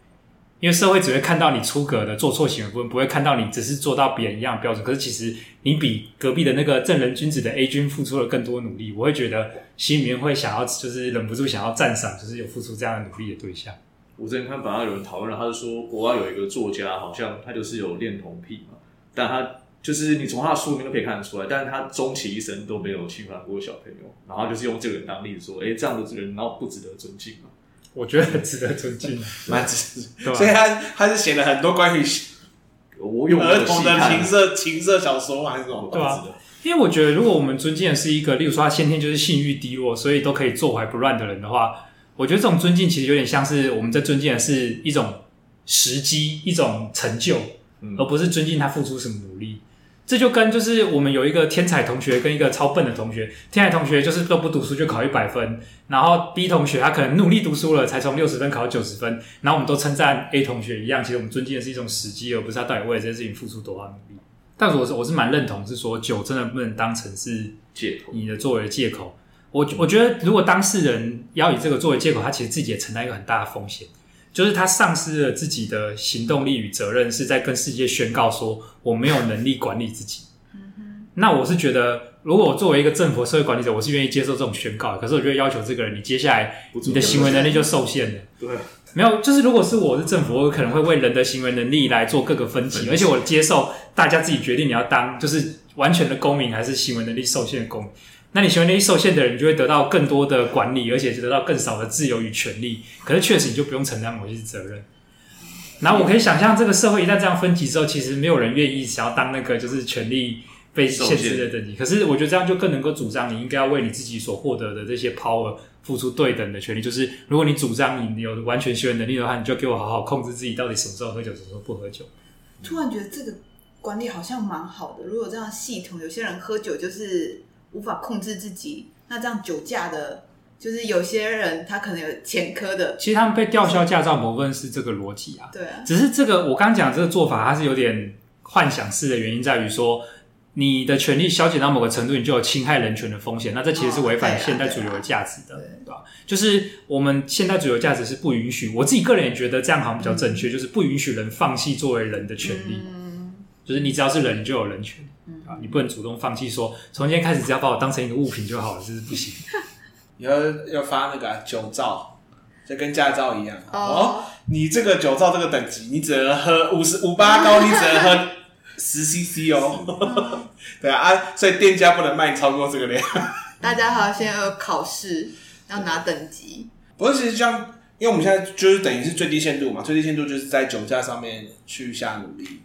因为社会只会看到你出格的做错行为部分，不会看到你只是做到别人一样的标准。可是其实你比隔壁的那个正人君子的 A 君付出了更多努力，我会觉得心里面会想要，就是忍不住想要赞赏，就是有付出这样的努力的对象。我之前看反而有人讨论了，他是说国外有一个作家，好像他就是有恋童癖嘛，但他就是你从他的书里面都可以看得出来，但是他终其一生都没有侵犯过小朋友，然后就是用这个人当例子说，哎、欸，这样的这个人，然后不值得尊敬嘛？我觉得很值得尊敬，[laughs] 蛮值得。[laughs] 所以他他是写了很多关于我用儿童的情色情色小说还是什么？对啊，因为我觉得如果我们尊敬的是一个，例如说他先天就是性欲低落，所以都可以坐怀不乱的人的话。我觉得这种尊敬其实有点像是我们在尊敬的是一种时机、一种成就，而不是尊敬他付出什么努力。这就跟就是我们有一个天才同学跟一个超笨的同学，天才同学就是都不读书就考一百分，然后 B 同学他可能努力读书了才从六十分考到九十分，然后我们都称赞 A 同学一样。其实我们尊敬的是一种时机，而不是他到底为了这件事情付出多少努力。但是我是我是蛮认同，是说酒真的不能当成是借口，你的作为借口。我我觉得，如果当事人要以这个作为借口，他其实自己也承担一个很大的风险，就是他丧失了自己的行动力与责任，是在跟世界宣告说我没有能力管理自己。那我是觉得，如果我作为一个政府社会管理者，我是愿意接受这种宣告的。可是，我觉得要求这个人，你接下来你的行为能力就受限了。对，没有，就是如果是我是政府，我可能会为人的行为能力来做各个分级，而且我接受大家自己决定你要当就是完全的公民，还是行为能力受限的公民。那你行为能力受限的人，你就会得到更多的管理，而且得到更少的自由与权利。可是确实，你就不用承担某些责任。然后我可以想象，这个社会一旦这样分级之后，其实没有人愿意想要当那个就是权力被限制的等级。可是我觉得这样就更能够主张，你应该要为你自己所获得的这些 power 付出对等的权利。就是如果你主张你有完全行为能力的话，你就给我好好控制自己到底什么时候喝酒，什么时候不喝酒。突然觉得这个管理好像蛮好的。如果这样系统，有些人喝酒就是。无法控制自己，那这样酒驾的，就是有些人他可能有前科的。其实他们被吊销驾照，某部分是这个逻辑啊。对啊。只是这个我刚刚讲这个做法，它是有点幻想式的原因，在于说你的权利消减到某个程度，你就有侵害人权的风险。那这其实是违反现代主流的价值的，对吧？就是我们现代主流价值是不允许。我自己个人也觉得这样好像比较正确，嗯、就是不允许人放弃作为人的权利。嗯。就是你只要是人，你就有人权。啊！你不能主动放弃，说从今天开始只要把我当成一个物品就好了，这是不行。[laughs] 以后要发那个、啊、酒照，就跟驾照一样。哦，哦，你这个酒照这个等级，你只能喝五十五八高，你只能喝十 CC 哦。嗯、[laughs] 对啊，啊，所以店家不能卖你超过这个量。[laughs] 大家好，现在要考试，要拿等级。不过其实像，因为我们现在就是等于是最低限度嘛，最低限度就是在酒驾上面去下努力。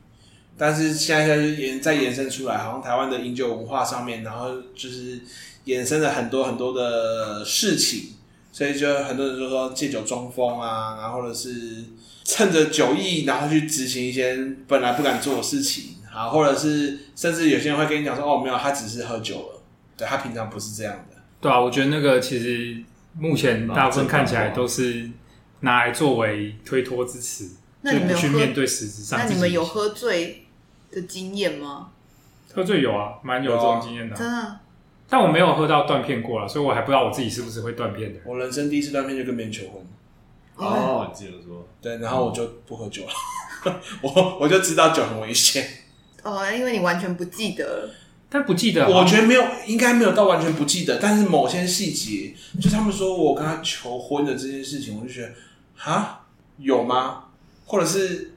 但是现在在延再延伸出来，好像台湾的饮酒文化上面，然后就是衍生了很多很多的事情，所以就很多人就说借酒装疯啊，然后或者是趁着酒意，然后去执行一些本来不敢做的事情，啊，或者是甚至有些人会跟你讲说，哦，没有，他只是喝酒了，对，他平常不是这样的。对啊，我觉得那个其实目前大部分看起来都是拿来作为推脱之词，那你们有去面对实质上。那你们有喝醉的经验吗？喝醉有啊，蛮有这种经验的、啊。真的，但我没有喝到断片过了，所以我还不知道我自己是不是会断片的。我人生第一次断片就跟别人求婚。哦，你记得说。对，然后我就不喝酒了。[laughs] 我我就知道酒很危险。哦，因为你完全不记得。但不记得，我觉得没有，应该没有到完全不记得。但是某些细节，就他们说我跟他求婚的这件事情，我就觉得，哈，有吗？或者是？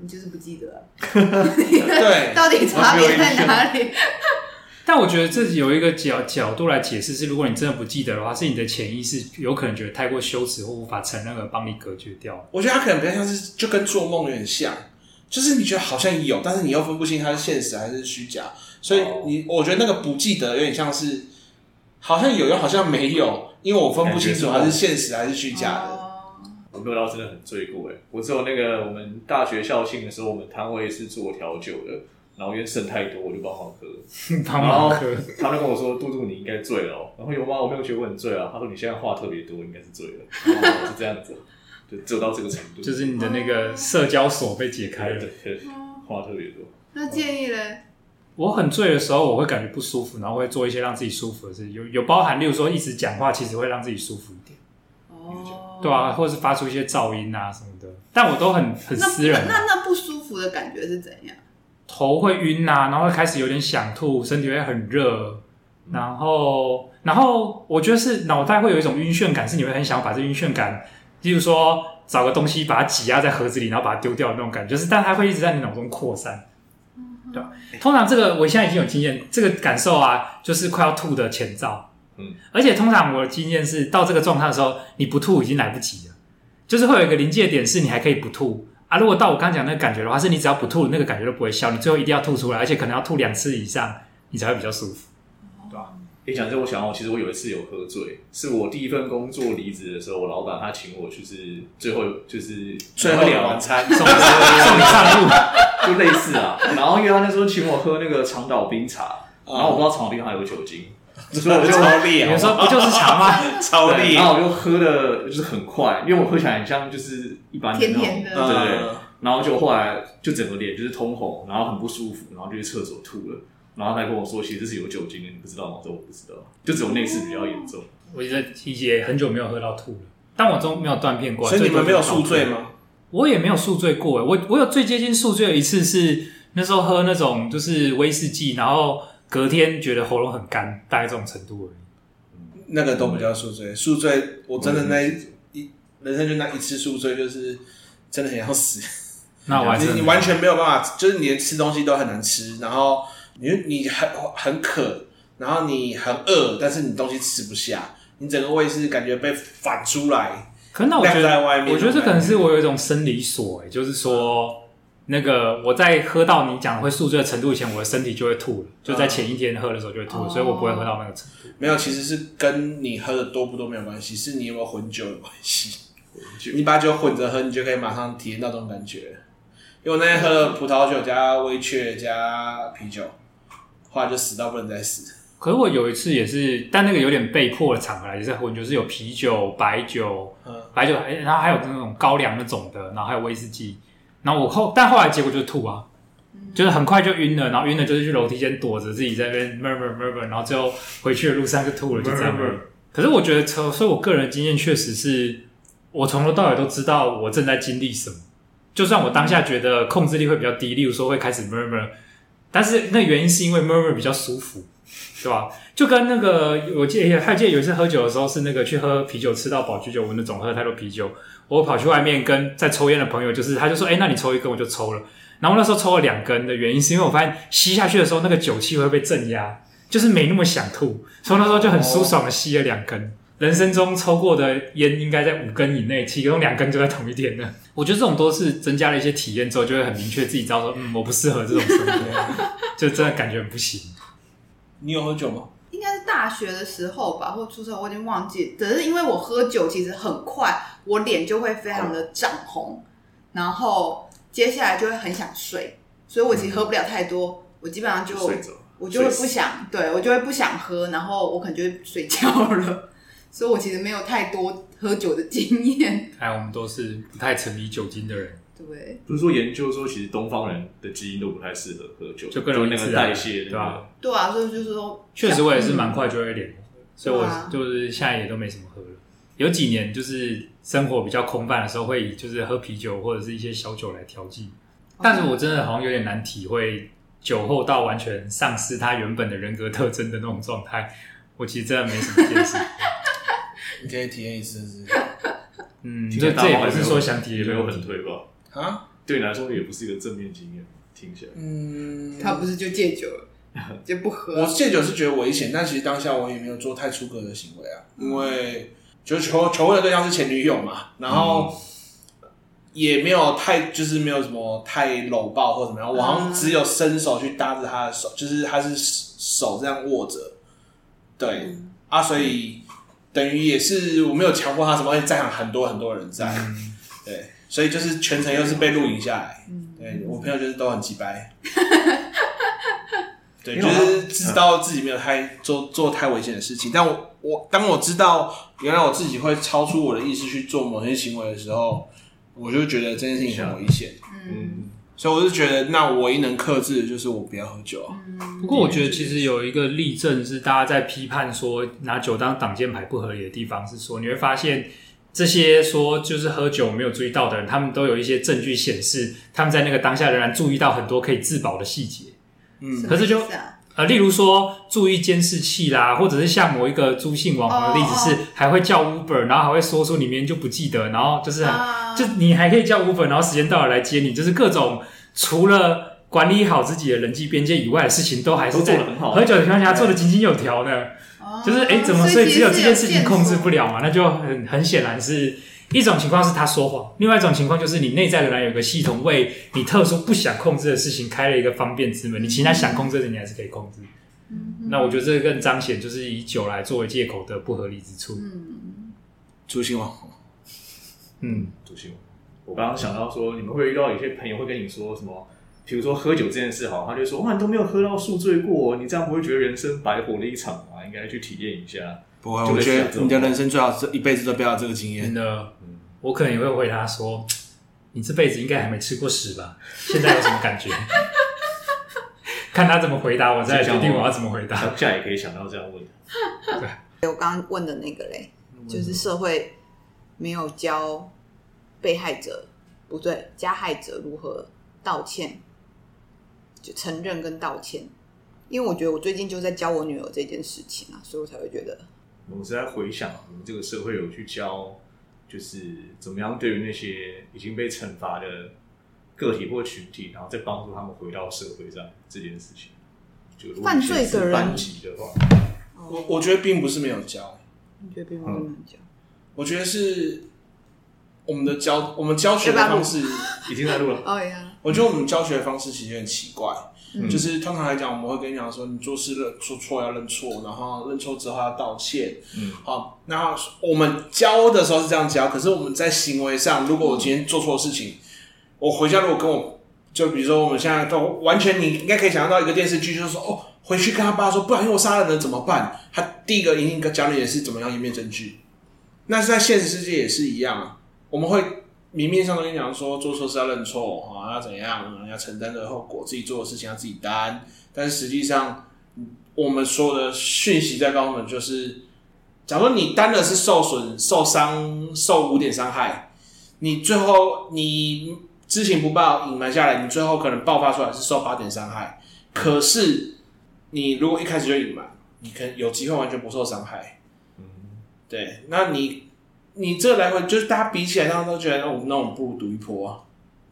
你就是不记得，[laughs] 对，到底差别在哪里？[laughs] 但我觉得这有一个角角度来解释是，如果你真的不记得的话，是你的潜意识有可能觉得太过羞耻或无法承认而帮你隔绝掉。我觉得他可能比较像是就跟做梦有点像，就是你觉得好像有，但是你又分不清它是现实还是虚假，所以你我觉得那个不记得有点像是好像有又好像没有，因为我分不清楚它是现实还是虚假的。我没有到真的很醉过诶，我只有那个我们大学校庆的时候，我们摊位是做调酒的。然后因为剩太多，我就帮忙喝。[laughs] 帮忙喝，他就跟我说：“杜杜，你应该醉了哦。”然后有吗？我没有觉得我很醉啊。他说：“你现在话特别多，应该是醉了。”然后就这样子，就走到这个程度。[laughs] 就是你的那个社交锁被解开了，对，话特别多。那建议呢？我很醉的时候，我会感觉不舒服，然后会做一些让自己舒服的事，有有包含，例如说一直讲话，其实会让自己舒服一点。哦，对啊，或者是发出一些噪音啊什么的，但我都很很私人。那那不舒服的感觉是怎样？头会晕呐、啊，然后会开始有点想吐，身体会很热，然后，然后我觉得是脑袋会有一种晕眩感，是你会很想要把这晕眩感，例如说找个东西把它挤压在盒子里，然后把它丢掉的那种感觉，就是，但它会一直在你脑中扩散，对吧？通常这个我现在已经有经验，这个感受啊，就是快要吐的前兆，嗯，而且通常我的经验是到这个状态的时候，你不吐已经来不及了，就是会有一个临界点，是你还可以不吐。啊，如果到我刚刚讲那个感觉的话，是你只要不吐，那个感觉都不会消，你最后一定要吐出来，而且可能要吐两次以上，你才会比较舒服，对吧？你讲这，我想到，其实我有一次有喝醉，是我第一份工作离职的时候，我老板他请我，就是最后就是最后两晚餐，[laughs] 送你上路，[laughs] 就类似啊。然后因为他那时候请我喝那个长岛冰茶，然后我不知道长岛冰茶有酒精。所 [laughs] 以我就超烈，你说不就是茶吗？[laughs] 超烈，然后我就喝的就是很快，因为我喝起来很像就是一般的那种，甜甜的，对对对。然后就后来就整个脸就是通红，然后很不舒服，然后就去厕所吐了。然后他跟我说，其实这是有酒精的，你不知道吗？我说我不知道，就只有那次比较严重。我觉得体姐很久没有喝到吐了，但我都没有断片过。所以你们没有宿醉吗？我也没有宿醉过。我我有最接近宿醉的一次是那时候喝那种就是威士忌，然后隔天觉得喉咙很干，大概这种程度而已。那个都不叫宿醉，宿醉我真的那一人生就那一次宿醉，就是真的很要死。那我你你完全没有办法，就是你连吃东西都很难吃，然后你你很很渴，然后你很饿，但是你东西吃不下，你整个胃是感觉被反出来。可是那我觉得，我觉得这可能是我有一种生理锁，哎，就是说。那个我在喝到你讲会宿醉的程度以前，我的身体就会吐了，就在前一天喝的时候就会吐了，嗯、所以我不会喝到那个程度。没有，其实是跟你喝的多不多没有关系，是你有没有混酒有关系。酒 [laughs] 你把酒混着喝，你就可以马上体验到这种感觉。因为我那天喝了葡萄酒加威雀加啤酒，后来就死到不能再死。可是我有一次也是，但那个有点被迫的场合，也是混，就是有啤酒、白酒、嗯、白酒，然后还有那种高粱那种的，然后还有威士忌。然后我后，但后来结果就是吐啊，就是很快就晕了，然后晕了就是去楼梯间躲着自己在那边 murmur murmur，然后最后回去的路上就吐了，就这样。可是我觉得，所以我个人的经验确实是，我从头到尾都知道我正在经历什么，就算我当下觉得控制力会比较低，例如说会开始 murmur，但是那原因是因为 murmur 比较舒服，对吧？就跟那个我记得还记得有一次喝酒的时候是那个去喝啤酒吃到饱，居酒屋那种喝太多啤酒。我跑去外面跟在抽烟的朋友，就是他就说：“哎、那你抽一根，我就抽了。”然后那时候抽了两根的原因，是因为我发现吸下去的时候，那个酒气会被镇压，[laughs] 就是没那么想吐。所以那时候就很舒爽的吸了两根。人生中抽过的烟应该在五根以内，其中两根就在同一天的。[laughs] 我觉得这种都是增加了一些体验之后，就会很明确自己知道说：“嗯，我不适合这种生活，[laughs] 就真的感觉很不行。”你有喝酒吗？大学的时候吧，或出生，我已经忘记。只是因为我喝酒其实很快，我脸就会非常的涨红，然后接下来就会很想睡，所以我其实喝不了太多，我基本上就我就会不想，对，我就会不想喝，然后我可能就会睡觉了。[laughs] 所以我其实没有太多喝酒的经验。哎，我们都是不太沉迷酒精的人。对，不是说研究说，其实东方人的基因都不太适合喝酒，就更容易那个代谢，对吧？对啊，所以就是说，确实我也是蛮快就会脸红，所以我就是现在也都没什么喝了。有几年就是生活比较空泛的时候，会以就是喝啤酒或者是一些小酒来调剂。但是我真的好像有点难体会酒后到完全丧失他原本的人格特征的那种状态。我其实真的没什么见识。[laughs] 你可以体验一次，是？嗯，这这也不是说想体验，没有很推吧？啊，对你来说也不是一个正面经验，听起来。嗯，他不是就戒酒了？[laughs] 就不喝。我戒酒是觉得危险，但其实当下我也没有做太出格的行为啊，因为就求求婚的对象是前女友嘛，然后也没有太就是没有什么太搂抱或怎么样，我好像只有伸手去搭着他的手，就是他是手这样握着，对。啊，所以等于也是我没有强迫他什么，而且在场很多很多人在，对，所以就是全程又是被录影下来，对我朋友就是都很机掰。[laughs] 对，就是知道自己没有太做做太危险的事情，但我我当我知道原来我自己会超出我的意识去做某些行为的时候，我就觉得这件事情很危险。嗯，所以我就觉得，那唯一能克制的就是我不要喝酒啊。不过我觉得其实有一个例证是，大家在批判说拿酒当挡箭牌不合理的地方是说，你会发现这些说就是喝酒没有注意到的人，他们都有一些证据显示他们在那个当下仍然注意到很多可以自保的细节。嗯，可是就呃，例如说注意监视器啦，或者是像某一个朱姓网红的例子是，还会叫 Uber，然后还会说出里面就不记得，然后就是很，就你还可以叫 Uber，然后时间到了来接你，就是各种除了管理好自己的人际边界以外的事情，都还是在喝酒的情况下做的井井有条的。就是哎，怎么所以只有这件事情控制不了嘛？那就很很显然是。一种情况是他说谎，另外一种情况就是你内在仍然有个系统为你特殊不想控制的事情开了一个方便之门，你其他想控制的你还是可以控制。嗯，那我觉得这个更彰显就是以酒来作为借口的不合理之处。嗯，朱姓网红，嗯，朱姓网红。我刚刚想到说，你们会遇到有些朋友会跟你说什么？比如说喝酒这件事，好，他就说哇，你都没有喝到宿醉过，你这样不会觉得人生白活了一场吗？应该去体验一下。不会，我觉得你的人生最好是一辈子都不要有这个经验。真的，我可能也会回答说，你这辈子应该还没吃过屎吧？现在有什么感觉？[laughs] 看他怎么回答，我再决定我要怎么回答。当下也可以想到这样问。对，我刚刚问的那个嘞，就是社会没有教被害者，不对，加害者如何道歉，就承认跟道歉。因为我觉得我最近就在教我女儿这件事情啊，所以我才会觉得。我们是在回想，我们这个社会有去教，就是怎么样对于那些已经被惩罚的个体或群体，然后再帮助他们回到社会上这件事情。就犯罪的人，班级的话，我我觉得并不是没有教。你觉得并不是没有教？我觉得是我们的教，我们教学的方式 [laughs] 已经在录了。哦呀，我觉得我们教学的方式其实很奇怪。嗯、就是通常来讲，我们会跟你讲说，你做事认做错要认错，然后认错之后要道歉。嗯，好，那我们教的时候是这样教，可是我们在行为上，如果我今天做错事情，我回家如果跟我，就比如说我们现在都完全，你应该可以想象到一个电视剧，就是说哦，回去跟他爸说，不然因为我杀人了怎么办？他第一个一定教你也是怎么样一面证据。那是在现实世界也是一样啊，我们会。明面上都跟你讲说做错事要认错啊，要怎样，要承担的后果，自己做的事情要自己担。但是实际上，我们所有的讯息在告诉我们，就是，假如你担的是受损、受伤、受五点伤害，你最后你知情不报、隐瞒下来，你最后可能爆发出来是受八点伤害。可是你如果一开始就隐瞒，你可能有机会完全不受伤害。嗯，对，那你。你这来回就是大家比起来，大家都觉得那我们那我们不如赌一波啊，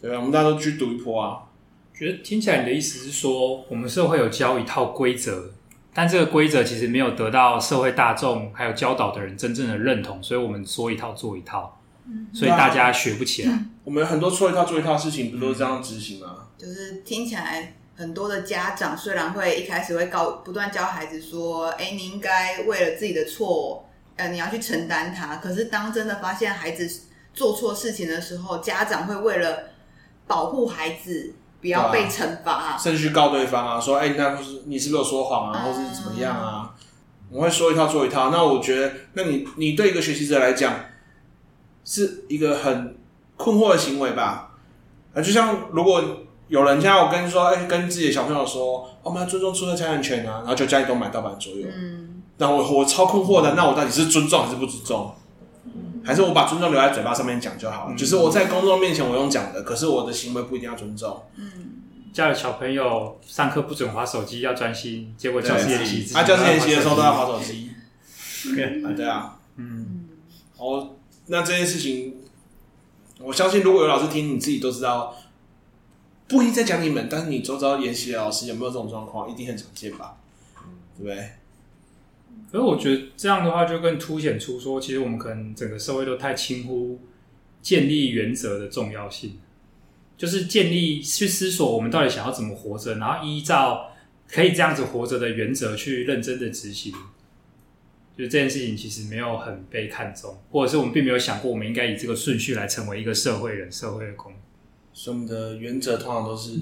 对吧？我们大家都去赌一波啊。觉得听起来你的意思是说，我们社会有教一套规则，但这个规则其实没有得到社会大众还有教导的人真正的认同，所以我们说一套做一套，所以大家学不起来。嗯、我们很多说一套做一套的事情，不都是这样执行吗？就是听起来很多的家长虽然会一开始会告不断教孩子说，哎，你应该为了自己的错。呃，你要去承担它。可是当真的发现孩子做错事情的时候，家长会为了保护孩子不要被惩罚，啊，甚至去告对方啊，说：“哎、欸，那不是你是不是有说谎啊，或是怎么样啊？”我会说一套做一套。那我觉得，那你你对一个学习者来讲，是一个很困惑的行为吧？啊，就像如果有人家我跟说，哎、欸，跟自己的小朋友说，我们要尊重出生财产权啊，然后就家里都买盗版桌游。嗯。那我我超困惑的，那我到底是尊重还是不尊重？还是我把尊重留在嘴巴上面讲就好了？嗯、就是我在公众面前我用讲的，可是我的行为不一定要尊重。嗯，叫小朋友上课不准滑手机，要专心。结果教室练习，他教室练习的时候都要滑手机。[laughs] 啊，对啊，嗯，哦，那这件事情，我相信如果有老师听，你自己都知道，不一定在讲你们，但是你周遭研习的老师有没有这种状况？一定很常见吧？对不对？可是我觉得这样的话，就更凸显出说，其实我们可能整个社会都太轻忽建立原则的重要性，就是建立去思索我们到底想要怎么活着，然后依照可以这样子活着的原则去认真的执行。就这件事情其实没有很被看重，或者是我们并没有想过，我们应该以这个顺序来成为一个社会人、社会的公。所以我们的原则通常都是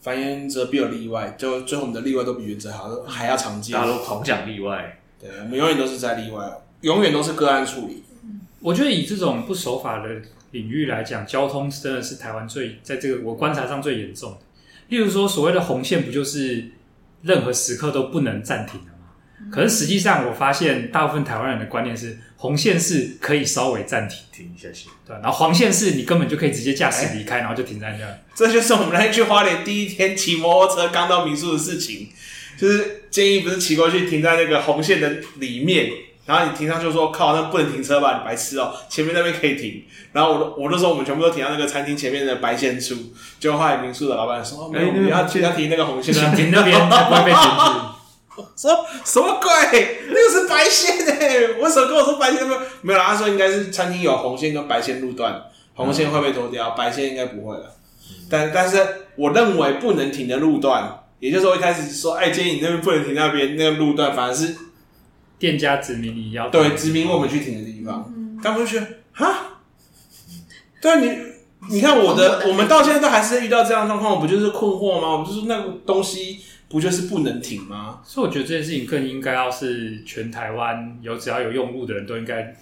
凡原则必有例外，就最后我们的例外都比原则好，还要常见。大家都狂讲例外。对，我们永远都是在例外，永远都是个案处理。我觉得以这种不守法的领域来讲，交通真的是台湾最在这个我观察上最严重的。例如说，所谓的红线，不就是任何时刻都不能暂停的？可是实际上，我发现大部分台湾人的观念是，红线是可以稍微暂停停一下先，对，然后黄线是你根本就可以直接驾驶离开，欸、然后就停在那。这就是我们那去花莲第一天骑摩托车刚到民宿的事情，就是建议不是骑过去停在那个红线的里面，然后你停上就说靠，那不能停车吧？你白痴哦、喔，前面那边可以停。然后我都我都说我们全部都停到那个餐厅前面的白线处，就后来民宿的老板说，[laughs] 没有，你要去要停那个红线，停那边才不会被停住。[laughs] 说什么鬼？那个是白线哎！为什么跟我说白线？没有没有，他说应该是餐厅有红线跟白线路段，红线会被拖掉，白线应该不会了。但但是我认为不能停的路段，也就是说一开始说，哎，建议你那边不能停那边那个路段，反而是店家指明你要对指明我们去停的地方。但我就觉得哈，对你你看我的，我们到现在都还是遇到这样的状况，我不就是困惑吗？我们就是那个东西。不就是不能停吗？所以我觉得这件事情更应该要是全台湾有只要有用路的人都应该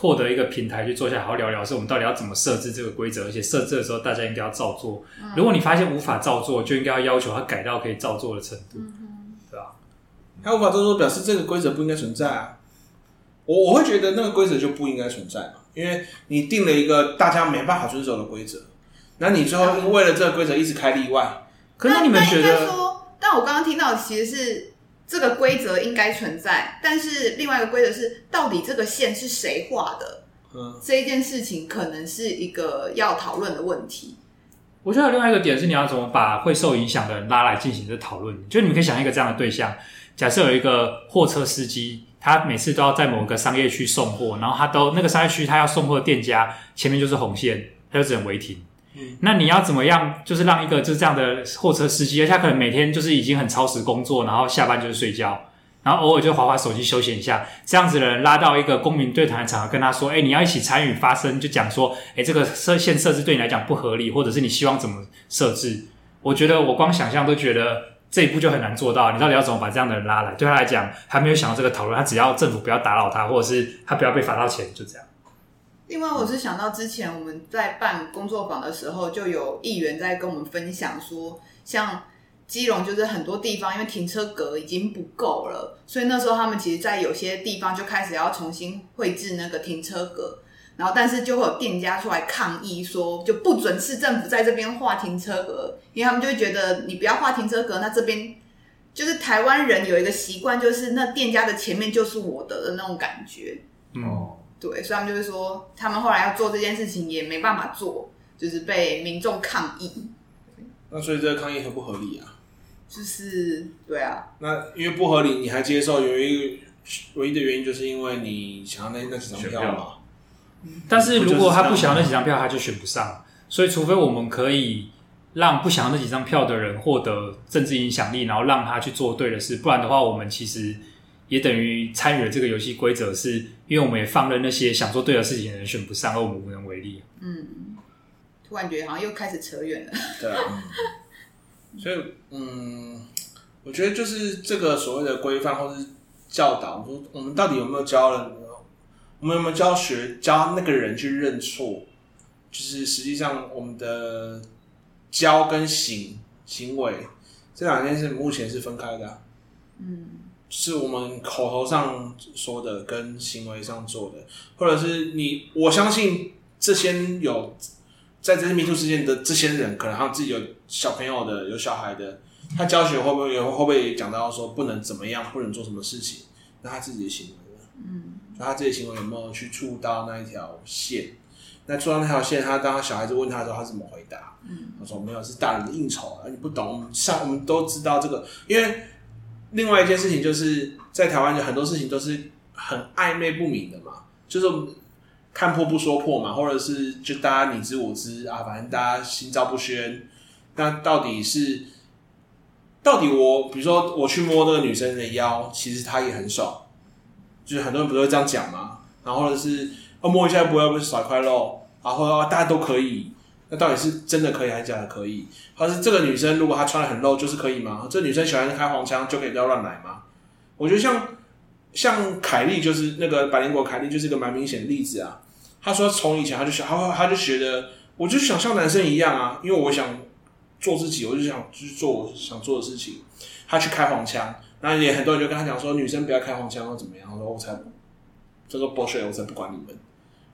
获得一个平台去坐下好好聊聊，是我们到底要怎么设置这个规则，而且设置的时候大家应该要照做。如果你发现无法照做，就应该要要求他改到可以照做的程度，对吧？他无法照做，表示这个规则不应该存在啊。我我会觉得那个规则就不应该存在嘛，因为你定了一个大家没办法遵守的规则，那你最后为了这个规则一直开例外。可是你们觉得？但我刚刚听到的其实是这个规则应该存在，但是另外一个规则是，到底这个线是谁画的？嗯，这一件事情可能是一个要讨论的问题。我觉得另外一个点是，你要怎么把会受影响的人拉来进行这讨论？就你们可以想一个这样的对象：假设有一个货车司机，他每次都要在某个商业区送货，然后他都那个商业区他要送货的店家前面就是红线，他就只能违停。那你要怎么样？就是让一个就是这样的货车司机，而且他可能每天就是已经很超时工作，然后下班就是睡觉，然后偶尔就滑滑手机休闲一下。这样子的人拉到一个公民对谈的场合，跟他说：“哎，你要一起参与发声，就讲说，哎，这个设限设置对你来讲不合理，或者是你希望怎么设置？”我觉得我光想象都觉得这一步就很难做到。你到底要怎么把这样的人拉来？对他来讲，还没有想到这个讨论，他只要政府不要打扰他，或者是他不要被罚到钱，就这样。另外，我是想到之前我们在办工作坊的时候，就有议员在跟我们分享说，像基隆就是很多地方因为停车格已经不够了，所以那时候他们其实，在有些地方就开始要重新绘制那个停车格，然后但是就会有店家出来抗议说，就不准市政府在这边画停车格，因为他们就会觉得你不要画停车格，那这边就是台湾人有一个习惯，就是那店家的前面就是我的的那种感觉，嗯。对，所以他们就是说，他们后来要做这件事情也没办法做，就是被民众抗议。那所以这个抗议合不合理啊？就是对啊。那因为不合理，你还接受？有一个唯一的原因，就是因为你想要那那几张票嘛。但是如果他不想要那几张票，他就选不上。所以，除非我们可以让不想要那几张票的人获得政治影响力，然后让他去做对的事，不然的话，我们其实。也等于参与了这个游戏规则，是因为我们也放任那些想做对的事情的人选不上，而我们无能为力。嗯，突然觉得好像又开始扯远了。[laughs] 对啊，所以嗯，我觉得就是这个所谓的规范或是教导，说我们到底有没有教人？我们有没有教学教那个人去认错？就是实际上我们的教跟行行为这两件事目前是分开的啊。嗯。是我们口头上说的跟行为上做的，或者是你，我相信这些有在这些 MeToo 事件的这些人，可能他自己有小朋友的，有小孩的，他教学会不会会不会讲到说不能怎么样，不能做什么事情？那他自己的行为呢？嗯，那他自己的行为有没有去触到那一条线？那触到那条线，他当他小孩子问他的时候，他怎么回答？嗯，他说没有，是大人的应酬啊，你不懂。我们上我们都知道这个，因为另外一件事情就是在台湾，有很多事情都是很暧昧不明的嘛，就是看破不说破嘛，或者是就大家你知我知啊，反正大家心照不宣。那到底是到底我，比如说我去摸那个女生的腰，其实她也很爽，就是很多人不都会这样讲嘛，然后或者是。摸一下不要不是少一块肉，然后大家都可以，那到底是真的可以还是假的可以？或是这个女生如果她穿的很露就是可以吗？这女生喜欢开黄腔就可以不要乱来吗？我觉得像像凯莉就是那个百灵果凯莉就是一个蛮明显的例子啊。她说从以前她就想，她她就觉得我就想像男生一样啊，因为我想做自己，我就想去做我想做的事情。她去开黄腔，那也很多人就跟她讲说女生不要开黄腔或怎么样。然后我才这个 bullshit，我才不管你们。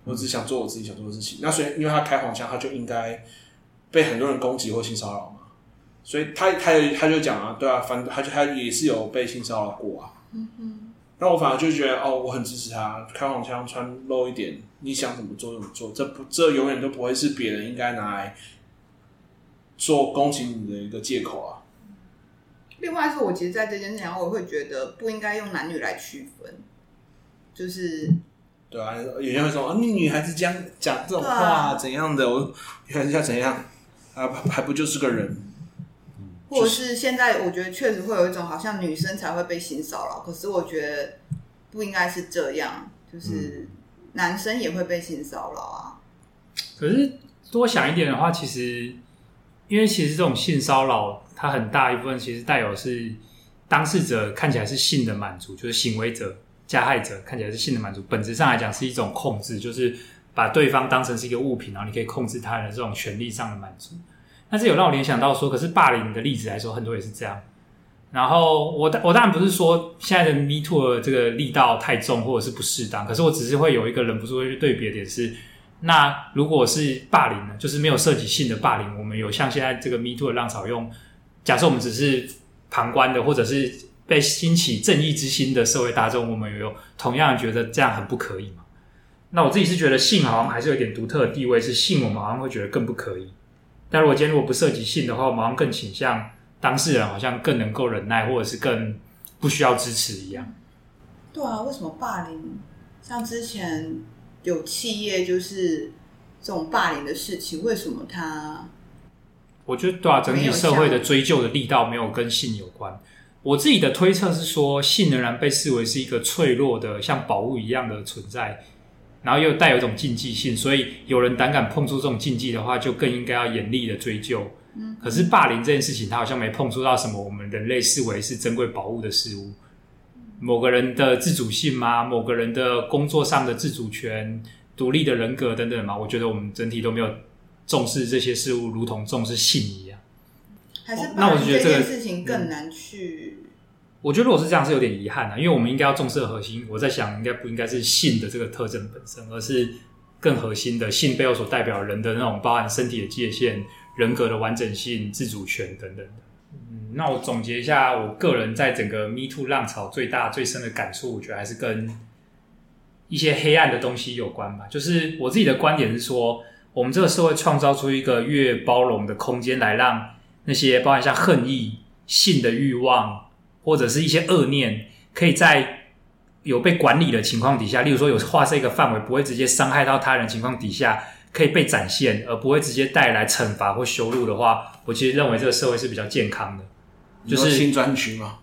我只想做我自己想做的事情。那所以，因为他开黄腔，他就应该被很多人攻击或性骚扰嘛。所以他他他就讲啊，对啊，反正他就他也是有被性骚扰过啊。嗯嗯。那我反而就觉得，哦，我很支持他开黄腔，穿露一点，你想怎么做怎么做。这不，这永远都不会是别人应该拿来做攻击你的一个借口啊。另外是我其实在这件事情上，我会觉得不应该用男女来区分，就是。对啊，有些人会说啊，你女孩子这样讲这种话怎样的？我女孩子要怎样啊？还不就是个人？或者是现在，我觉得确实会有一种好像女生才会被性骚扰，可是我觉得不应该是这样，就是男生也会被性骚扰啊。可是多想一点的话，其实因为其实这种性骚扰，它很大一部分其实带有是当事者看起来是性的满足，就是行为者。加害者看起来是性的满足，本质上来讲是一种控制，就是把对方当成是一个物品，然后你可以控制他人的这种权利上的满足。但是有让我联想到说，可是霸凌的例子来说，很多也是这样。然后我我当然不是说现在的 Me Too 的这个力道太重或者是不适当，可是我只是会有一个忍不住会去对比的点是，那如果是霸凌呢，就是没有涉及性的霸凌，我们有像现在这个 Me Too 的浪潮用，假设我们只是旁观的，或者是。被兴起正义之心的社会大众，我们有同样觉得这样很不可以吗？那我自己是觉得性好像还是有点独特的地位，是性我们好像会觉得更不可以。但如果今天如果不涉及性的话，我们好像更倾向当事人好像更能够忍耐，或者是更不需要支持一样。对啊，为什么霸凌？像之前有企业就是这种霸凌的事情，为什么他？我觉得对啊，整体社会的追究的力道没有跟性有关。我自己的推测是说，性仍然被视为是一个脆弱的，像宝物一样的存在，然后又带有一种禁忌性，所以有人胆敢碰触这种禁忌的话，就更应该要严厉的追究。嗯，可是霸凌这件事情，他好像没碰触到什么我们人类视为是珍贵宝物的事物，某个人的自主性吗？某个人的工作上的自主权、独立的人格等等嘛？我觉得我们整体都没有重视这些事物，如同重视性一样。还是那我觉得这件事情更难去。我觉得如果是这样，是有点遗憾的，因为我们应该要重视核心。我在想，应该不应该是性的这个特征本身，而是更核心的性背后所代表人的那种包含身体的界限、人格的完整性、自主权等等的。嗯，那我总结一下，我个人在整个 Me Too 浪潮最大最深的感触，我觉得还是跟一些黑暗的东西有关吧。就是我自己的观点是说，我们这个社会创造出一个越包容的空间，来让那些包含像恨意、性的欲望，或者是一些恶念，可以在有被管理的情况底下，例如说有划设一个范围，不会直接伤害到他人情况底下，可以被展现，而不会直接带来惩罚或羞辱的话，我其实认为这个社会是比较健康的。就是新专区吗？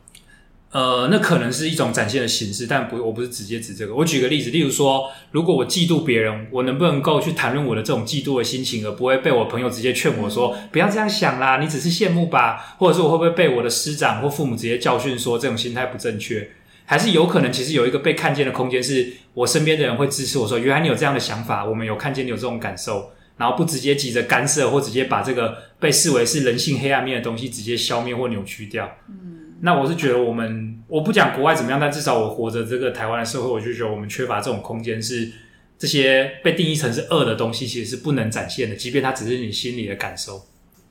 呃，那可能是一种展现的形式，但不，我不是直接指这个。我举个例子，例如说，如果我嫉妒别人，我能不能够去谈论我的这种嫉妒的心情，而不会被我朋友直接劝我说，不要这样想啦，你只是羡慕吧？或者是，我会不会被我的师长或父母直接教训说，这种心态不正确？还是有可能，其实有一个被看见的空间，是我身边的人会支持我说，原来你有这样的想法，我们有看见你有这种感受，然后不直接急着干涉，或直接把这个被视为是人性黑暗面的东西直接消灭或扭曲掉。嗯。那我是觉得，我们我不讲国外怎么样，但至少我活着这个台湾的社会，我就觉得我们缺乏这种空间，是这些被定义成是恶的东西，其实是不能展现的，即便它只是你心里的感受。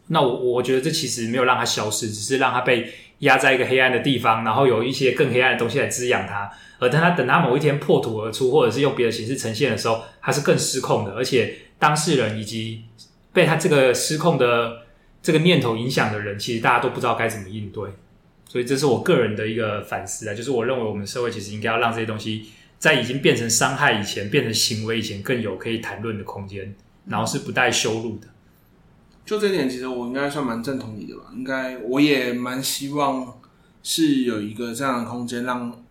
那我我觉得这其实没有让它消失，只是让它被压在一个黑暗的地方，然后有一些更黑暗的东西来滋养它。而当它等它某一天破土而出，或者是用别的形式呈现的时候，它是更失控的，而且当事人以及被他这个失控的这个念头影响的人，其实大家都不知道该怎么应对。所以这是我个人的一个反思啊，就是我认为我们社会其实应该要让这些东西在已经变成伤害以前，变成行为以前，更有可以谈论的空间，然后是不带羞辱的。就这点，其实我应该算蛮赞同你的吧？应该我也蛮希望是有一个这样的空间，让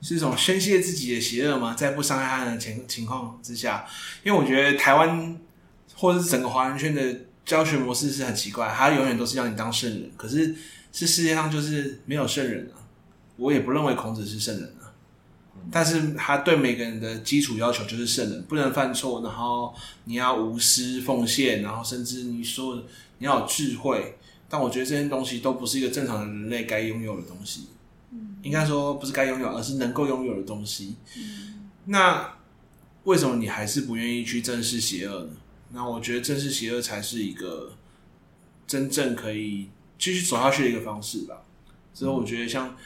是一种宣泄自己的邪恶嘛，在不伤害他人的情情况之下。因为我觉得台湾或者是整个华人圈的教学模式是很奇怪，他永远都是要你当圣人，可是。是世界上就是没有圣人啊，我也不认为孔子是圣人啊，但是他对每个人的基础要求就是圣人，不能犯错，然后你要无私奉献，然后甚至你说你要有智慧，但我觉得这些东西都不是一个正常的人类该拥有的东西，应该说不是该拥有，而是能够拥有的东西。那为什么你还是不愿意去正视邪恶呢？那我觉得正视邪恶才是一个真正可以。继续走下去的一个方式吧。所以我觉得像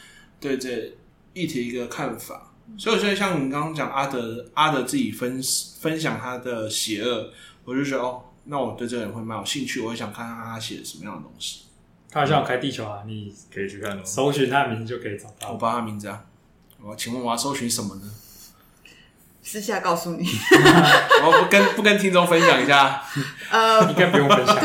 对这议题一个看法，所以我觉得像你刚刚讲阿德阿德自己分分享他的邪恶，我就觉得哦，那我对这个人会蛮有兴趣，我也想看看他写的什么样的东西。他好像有开地球啊，你可以去看哦，搜寻他的名字就可以找到。我报他名字啊，我请问我要搜寻什么呢？私下告诉你，[laughs] 我不跟不跟听众分享一下，呃，应该不用分享。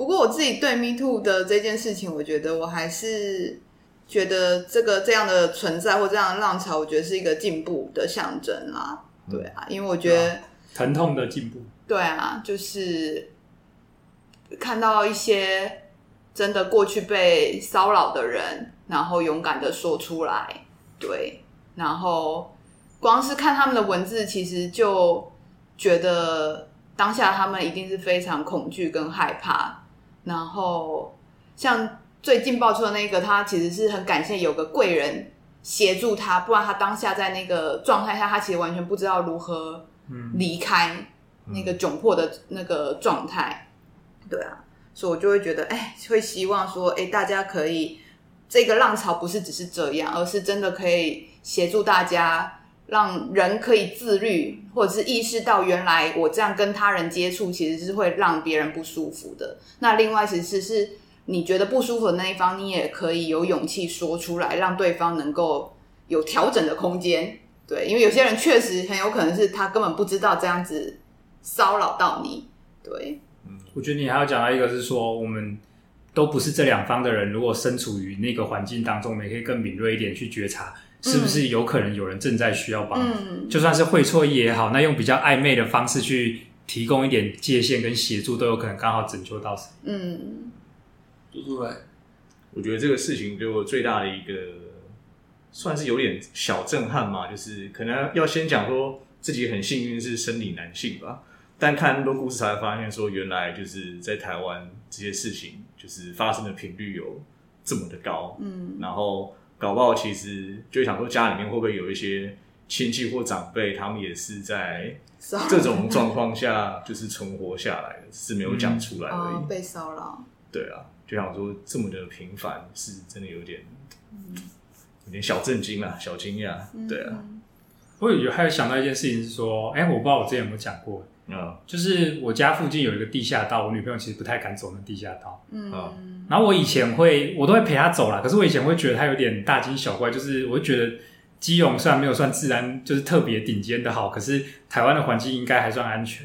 不过我自己对 Me Too 的这件事情，我觉得我还是觉得这个这样的存在或这样的浪潮，我觉得是一个进步的象征啦。对啊，因为我觉得疼痛的进步。对啊，就是看到一些真的过去被骚扰的人，然后勇敢的说出来。对，然后光是看他们的文字，其实就觉得当下他们一定是非常恐惧跟害怕。然后，像最近爆出的那个，他其实是很感谢有个贵人协助他，不然他当下在那个状态下，他其实完全不知道如何离开那个窘迫的那个状态。对啊，所以我就会觉得，哎，会希望说，哎，大家可以这个浪潮不是只是这样，而是真的可以协助大家。让人可以自律，或者是意识到原来我这样跟他人接触，其实是会让别人不舒服的。那另外，其实是你觉得不舒服的那一方，你也可以有勇气说出来，让对方能够有调整的空间。对，因为有些人确实很有可能是他根本不知道这样子骚扰到你。对，嗯，我觉得你还要讲到一个是说，我们都不是这两方的人，如果身处于那个环境当中，我们也可以更敏锐一点去觉察。是不是有可能有人正在需要帮？嗯，就算是会错意也好，那用比较暧昧的方式去提供一点界限跟协助，都有可能刚好拯救到谁。嗯，对不对？我觉得这个事情给我最大的一个算是有点小震撼嘛，就是可能要先讲说自己很幸运是生理男性吧，但看那么多故事才会发现说，原来就是在台湾这些事情就是发生的频率有这么的高。嗯，然后。搞不好其实就想说，家里面会不会有一些亲戚或长辈，他们也是在这种状况下就是存活下来的，是没有讲出来而已。嗯哦、被骚扰。对啊，就想说这么的频繁，是真的有点，有点小震惊啊，小惊讶。对啊，我有还有想到一件事情是说，哎，我不知道我之前有没有讲过，嗯，就是我家附近有一个地下道，我女朋友其实不太敢走那地下道，嗯。然后我以前会，我都会陪他走啦。可是我以前会觉得他有点大惊小怪，就是我会觉得基隆虽然没有算治安就是特别顶尖的好，可是台湾的环境应该还算安全。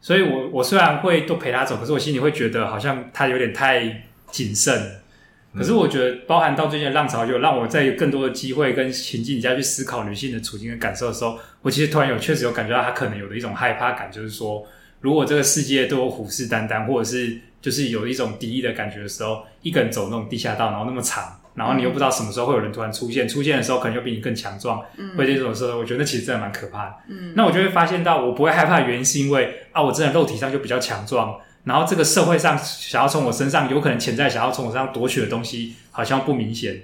所以我我虽然会都陪他走，可是我心里会觉得好像他有点太谨慎。可是我觉得，包含到最近的浪潮，就让我在有更多的机会跟情境底下去思考女性的处境跟感受的时候，我其实突然有确实有感觉到他可能有的一种害怕感，就是说，如果这个世界都有虎视眈眈，或者是。就是有一种敌意的感觉的时候，一个人走那种地下道，然后那么长，然后你又不知道什么时候会有人突然出现，出现的时候可能又比你更强壮，嗯，会这种时候，我觉得那其实真的蛮可怕的。嗯，那我就会发现到，我不会害怕的原因是因为啊，我真的肉体上就比较强壮，然后这个社会上想要从我身上有可能潜在想要从我身上夺取的东西，好像不明显，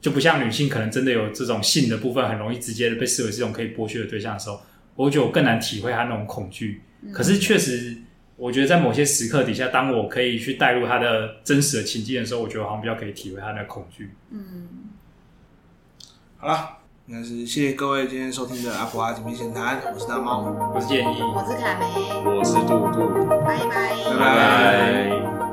就不像女性可能真的有这种性的部分，很容易直接的被视为是这种可以剥削的对象的时候，我觉得我更难体会她那种恐惧。可是确实。我觉得在某些时刻底下，当我可以去带入他的真实的情境的时候，我觉得好像比较可以体会他的恐惧。嗯，好了，那是谢谢各位今天收听的阿婆阿姐面闲谈，我是大猫，我是建议，我是凯梅，我是杜杜，拜。拜，拜。拜拜。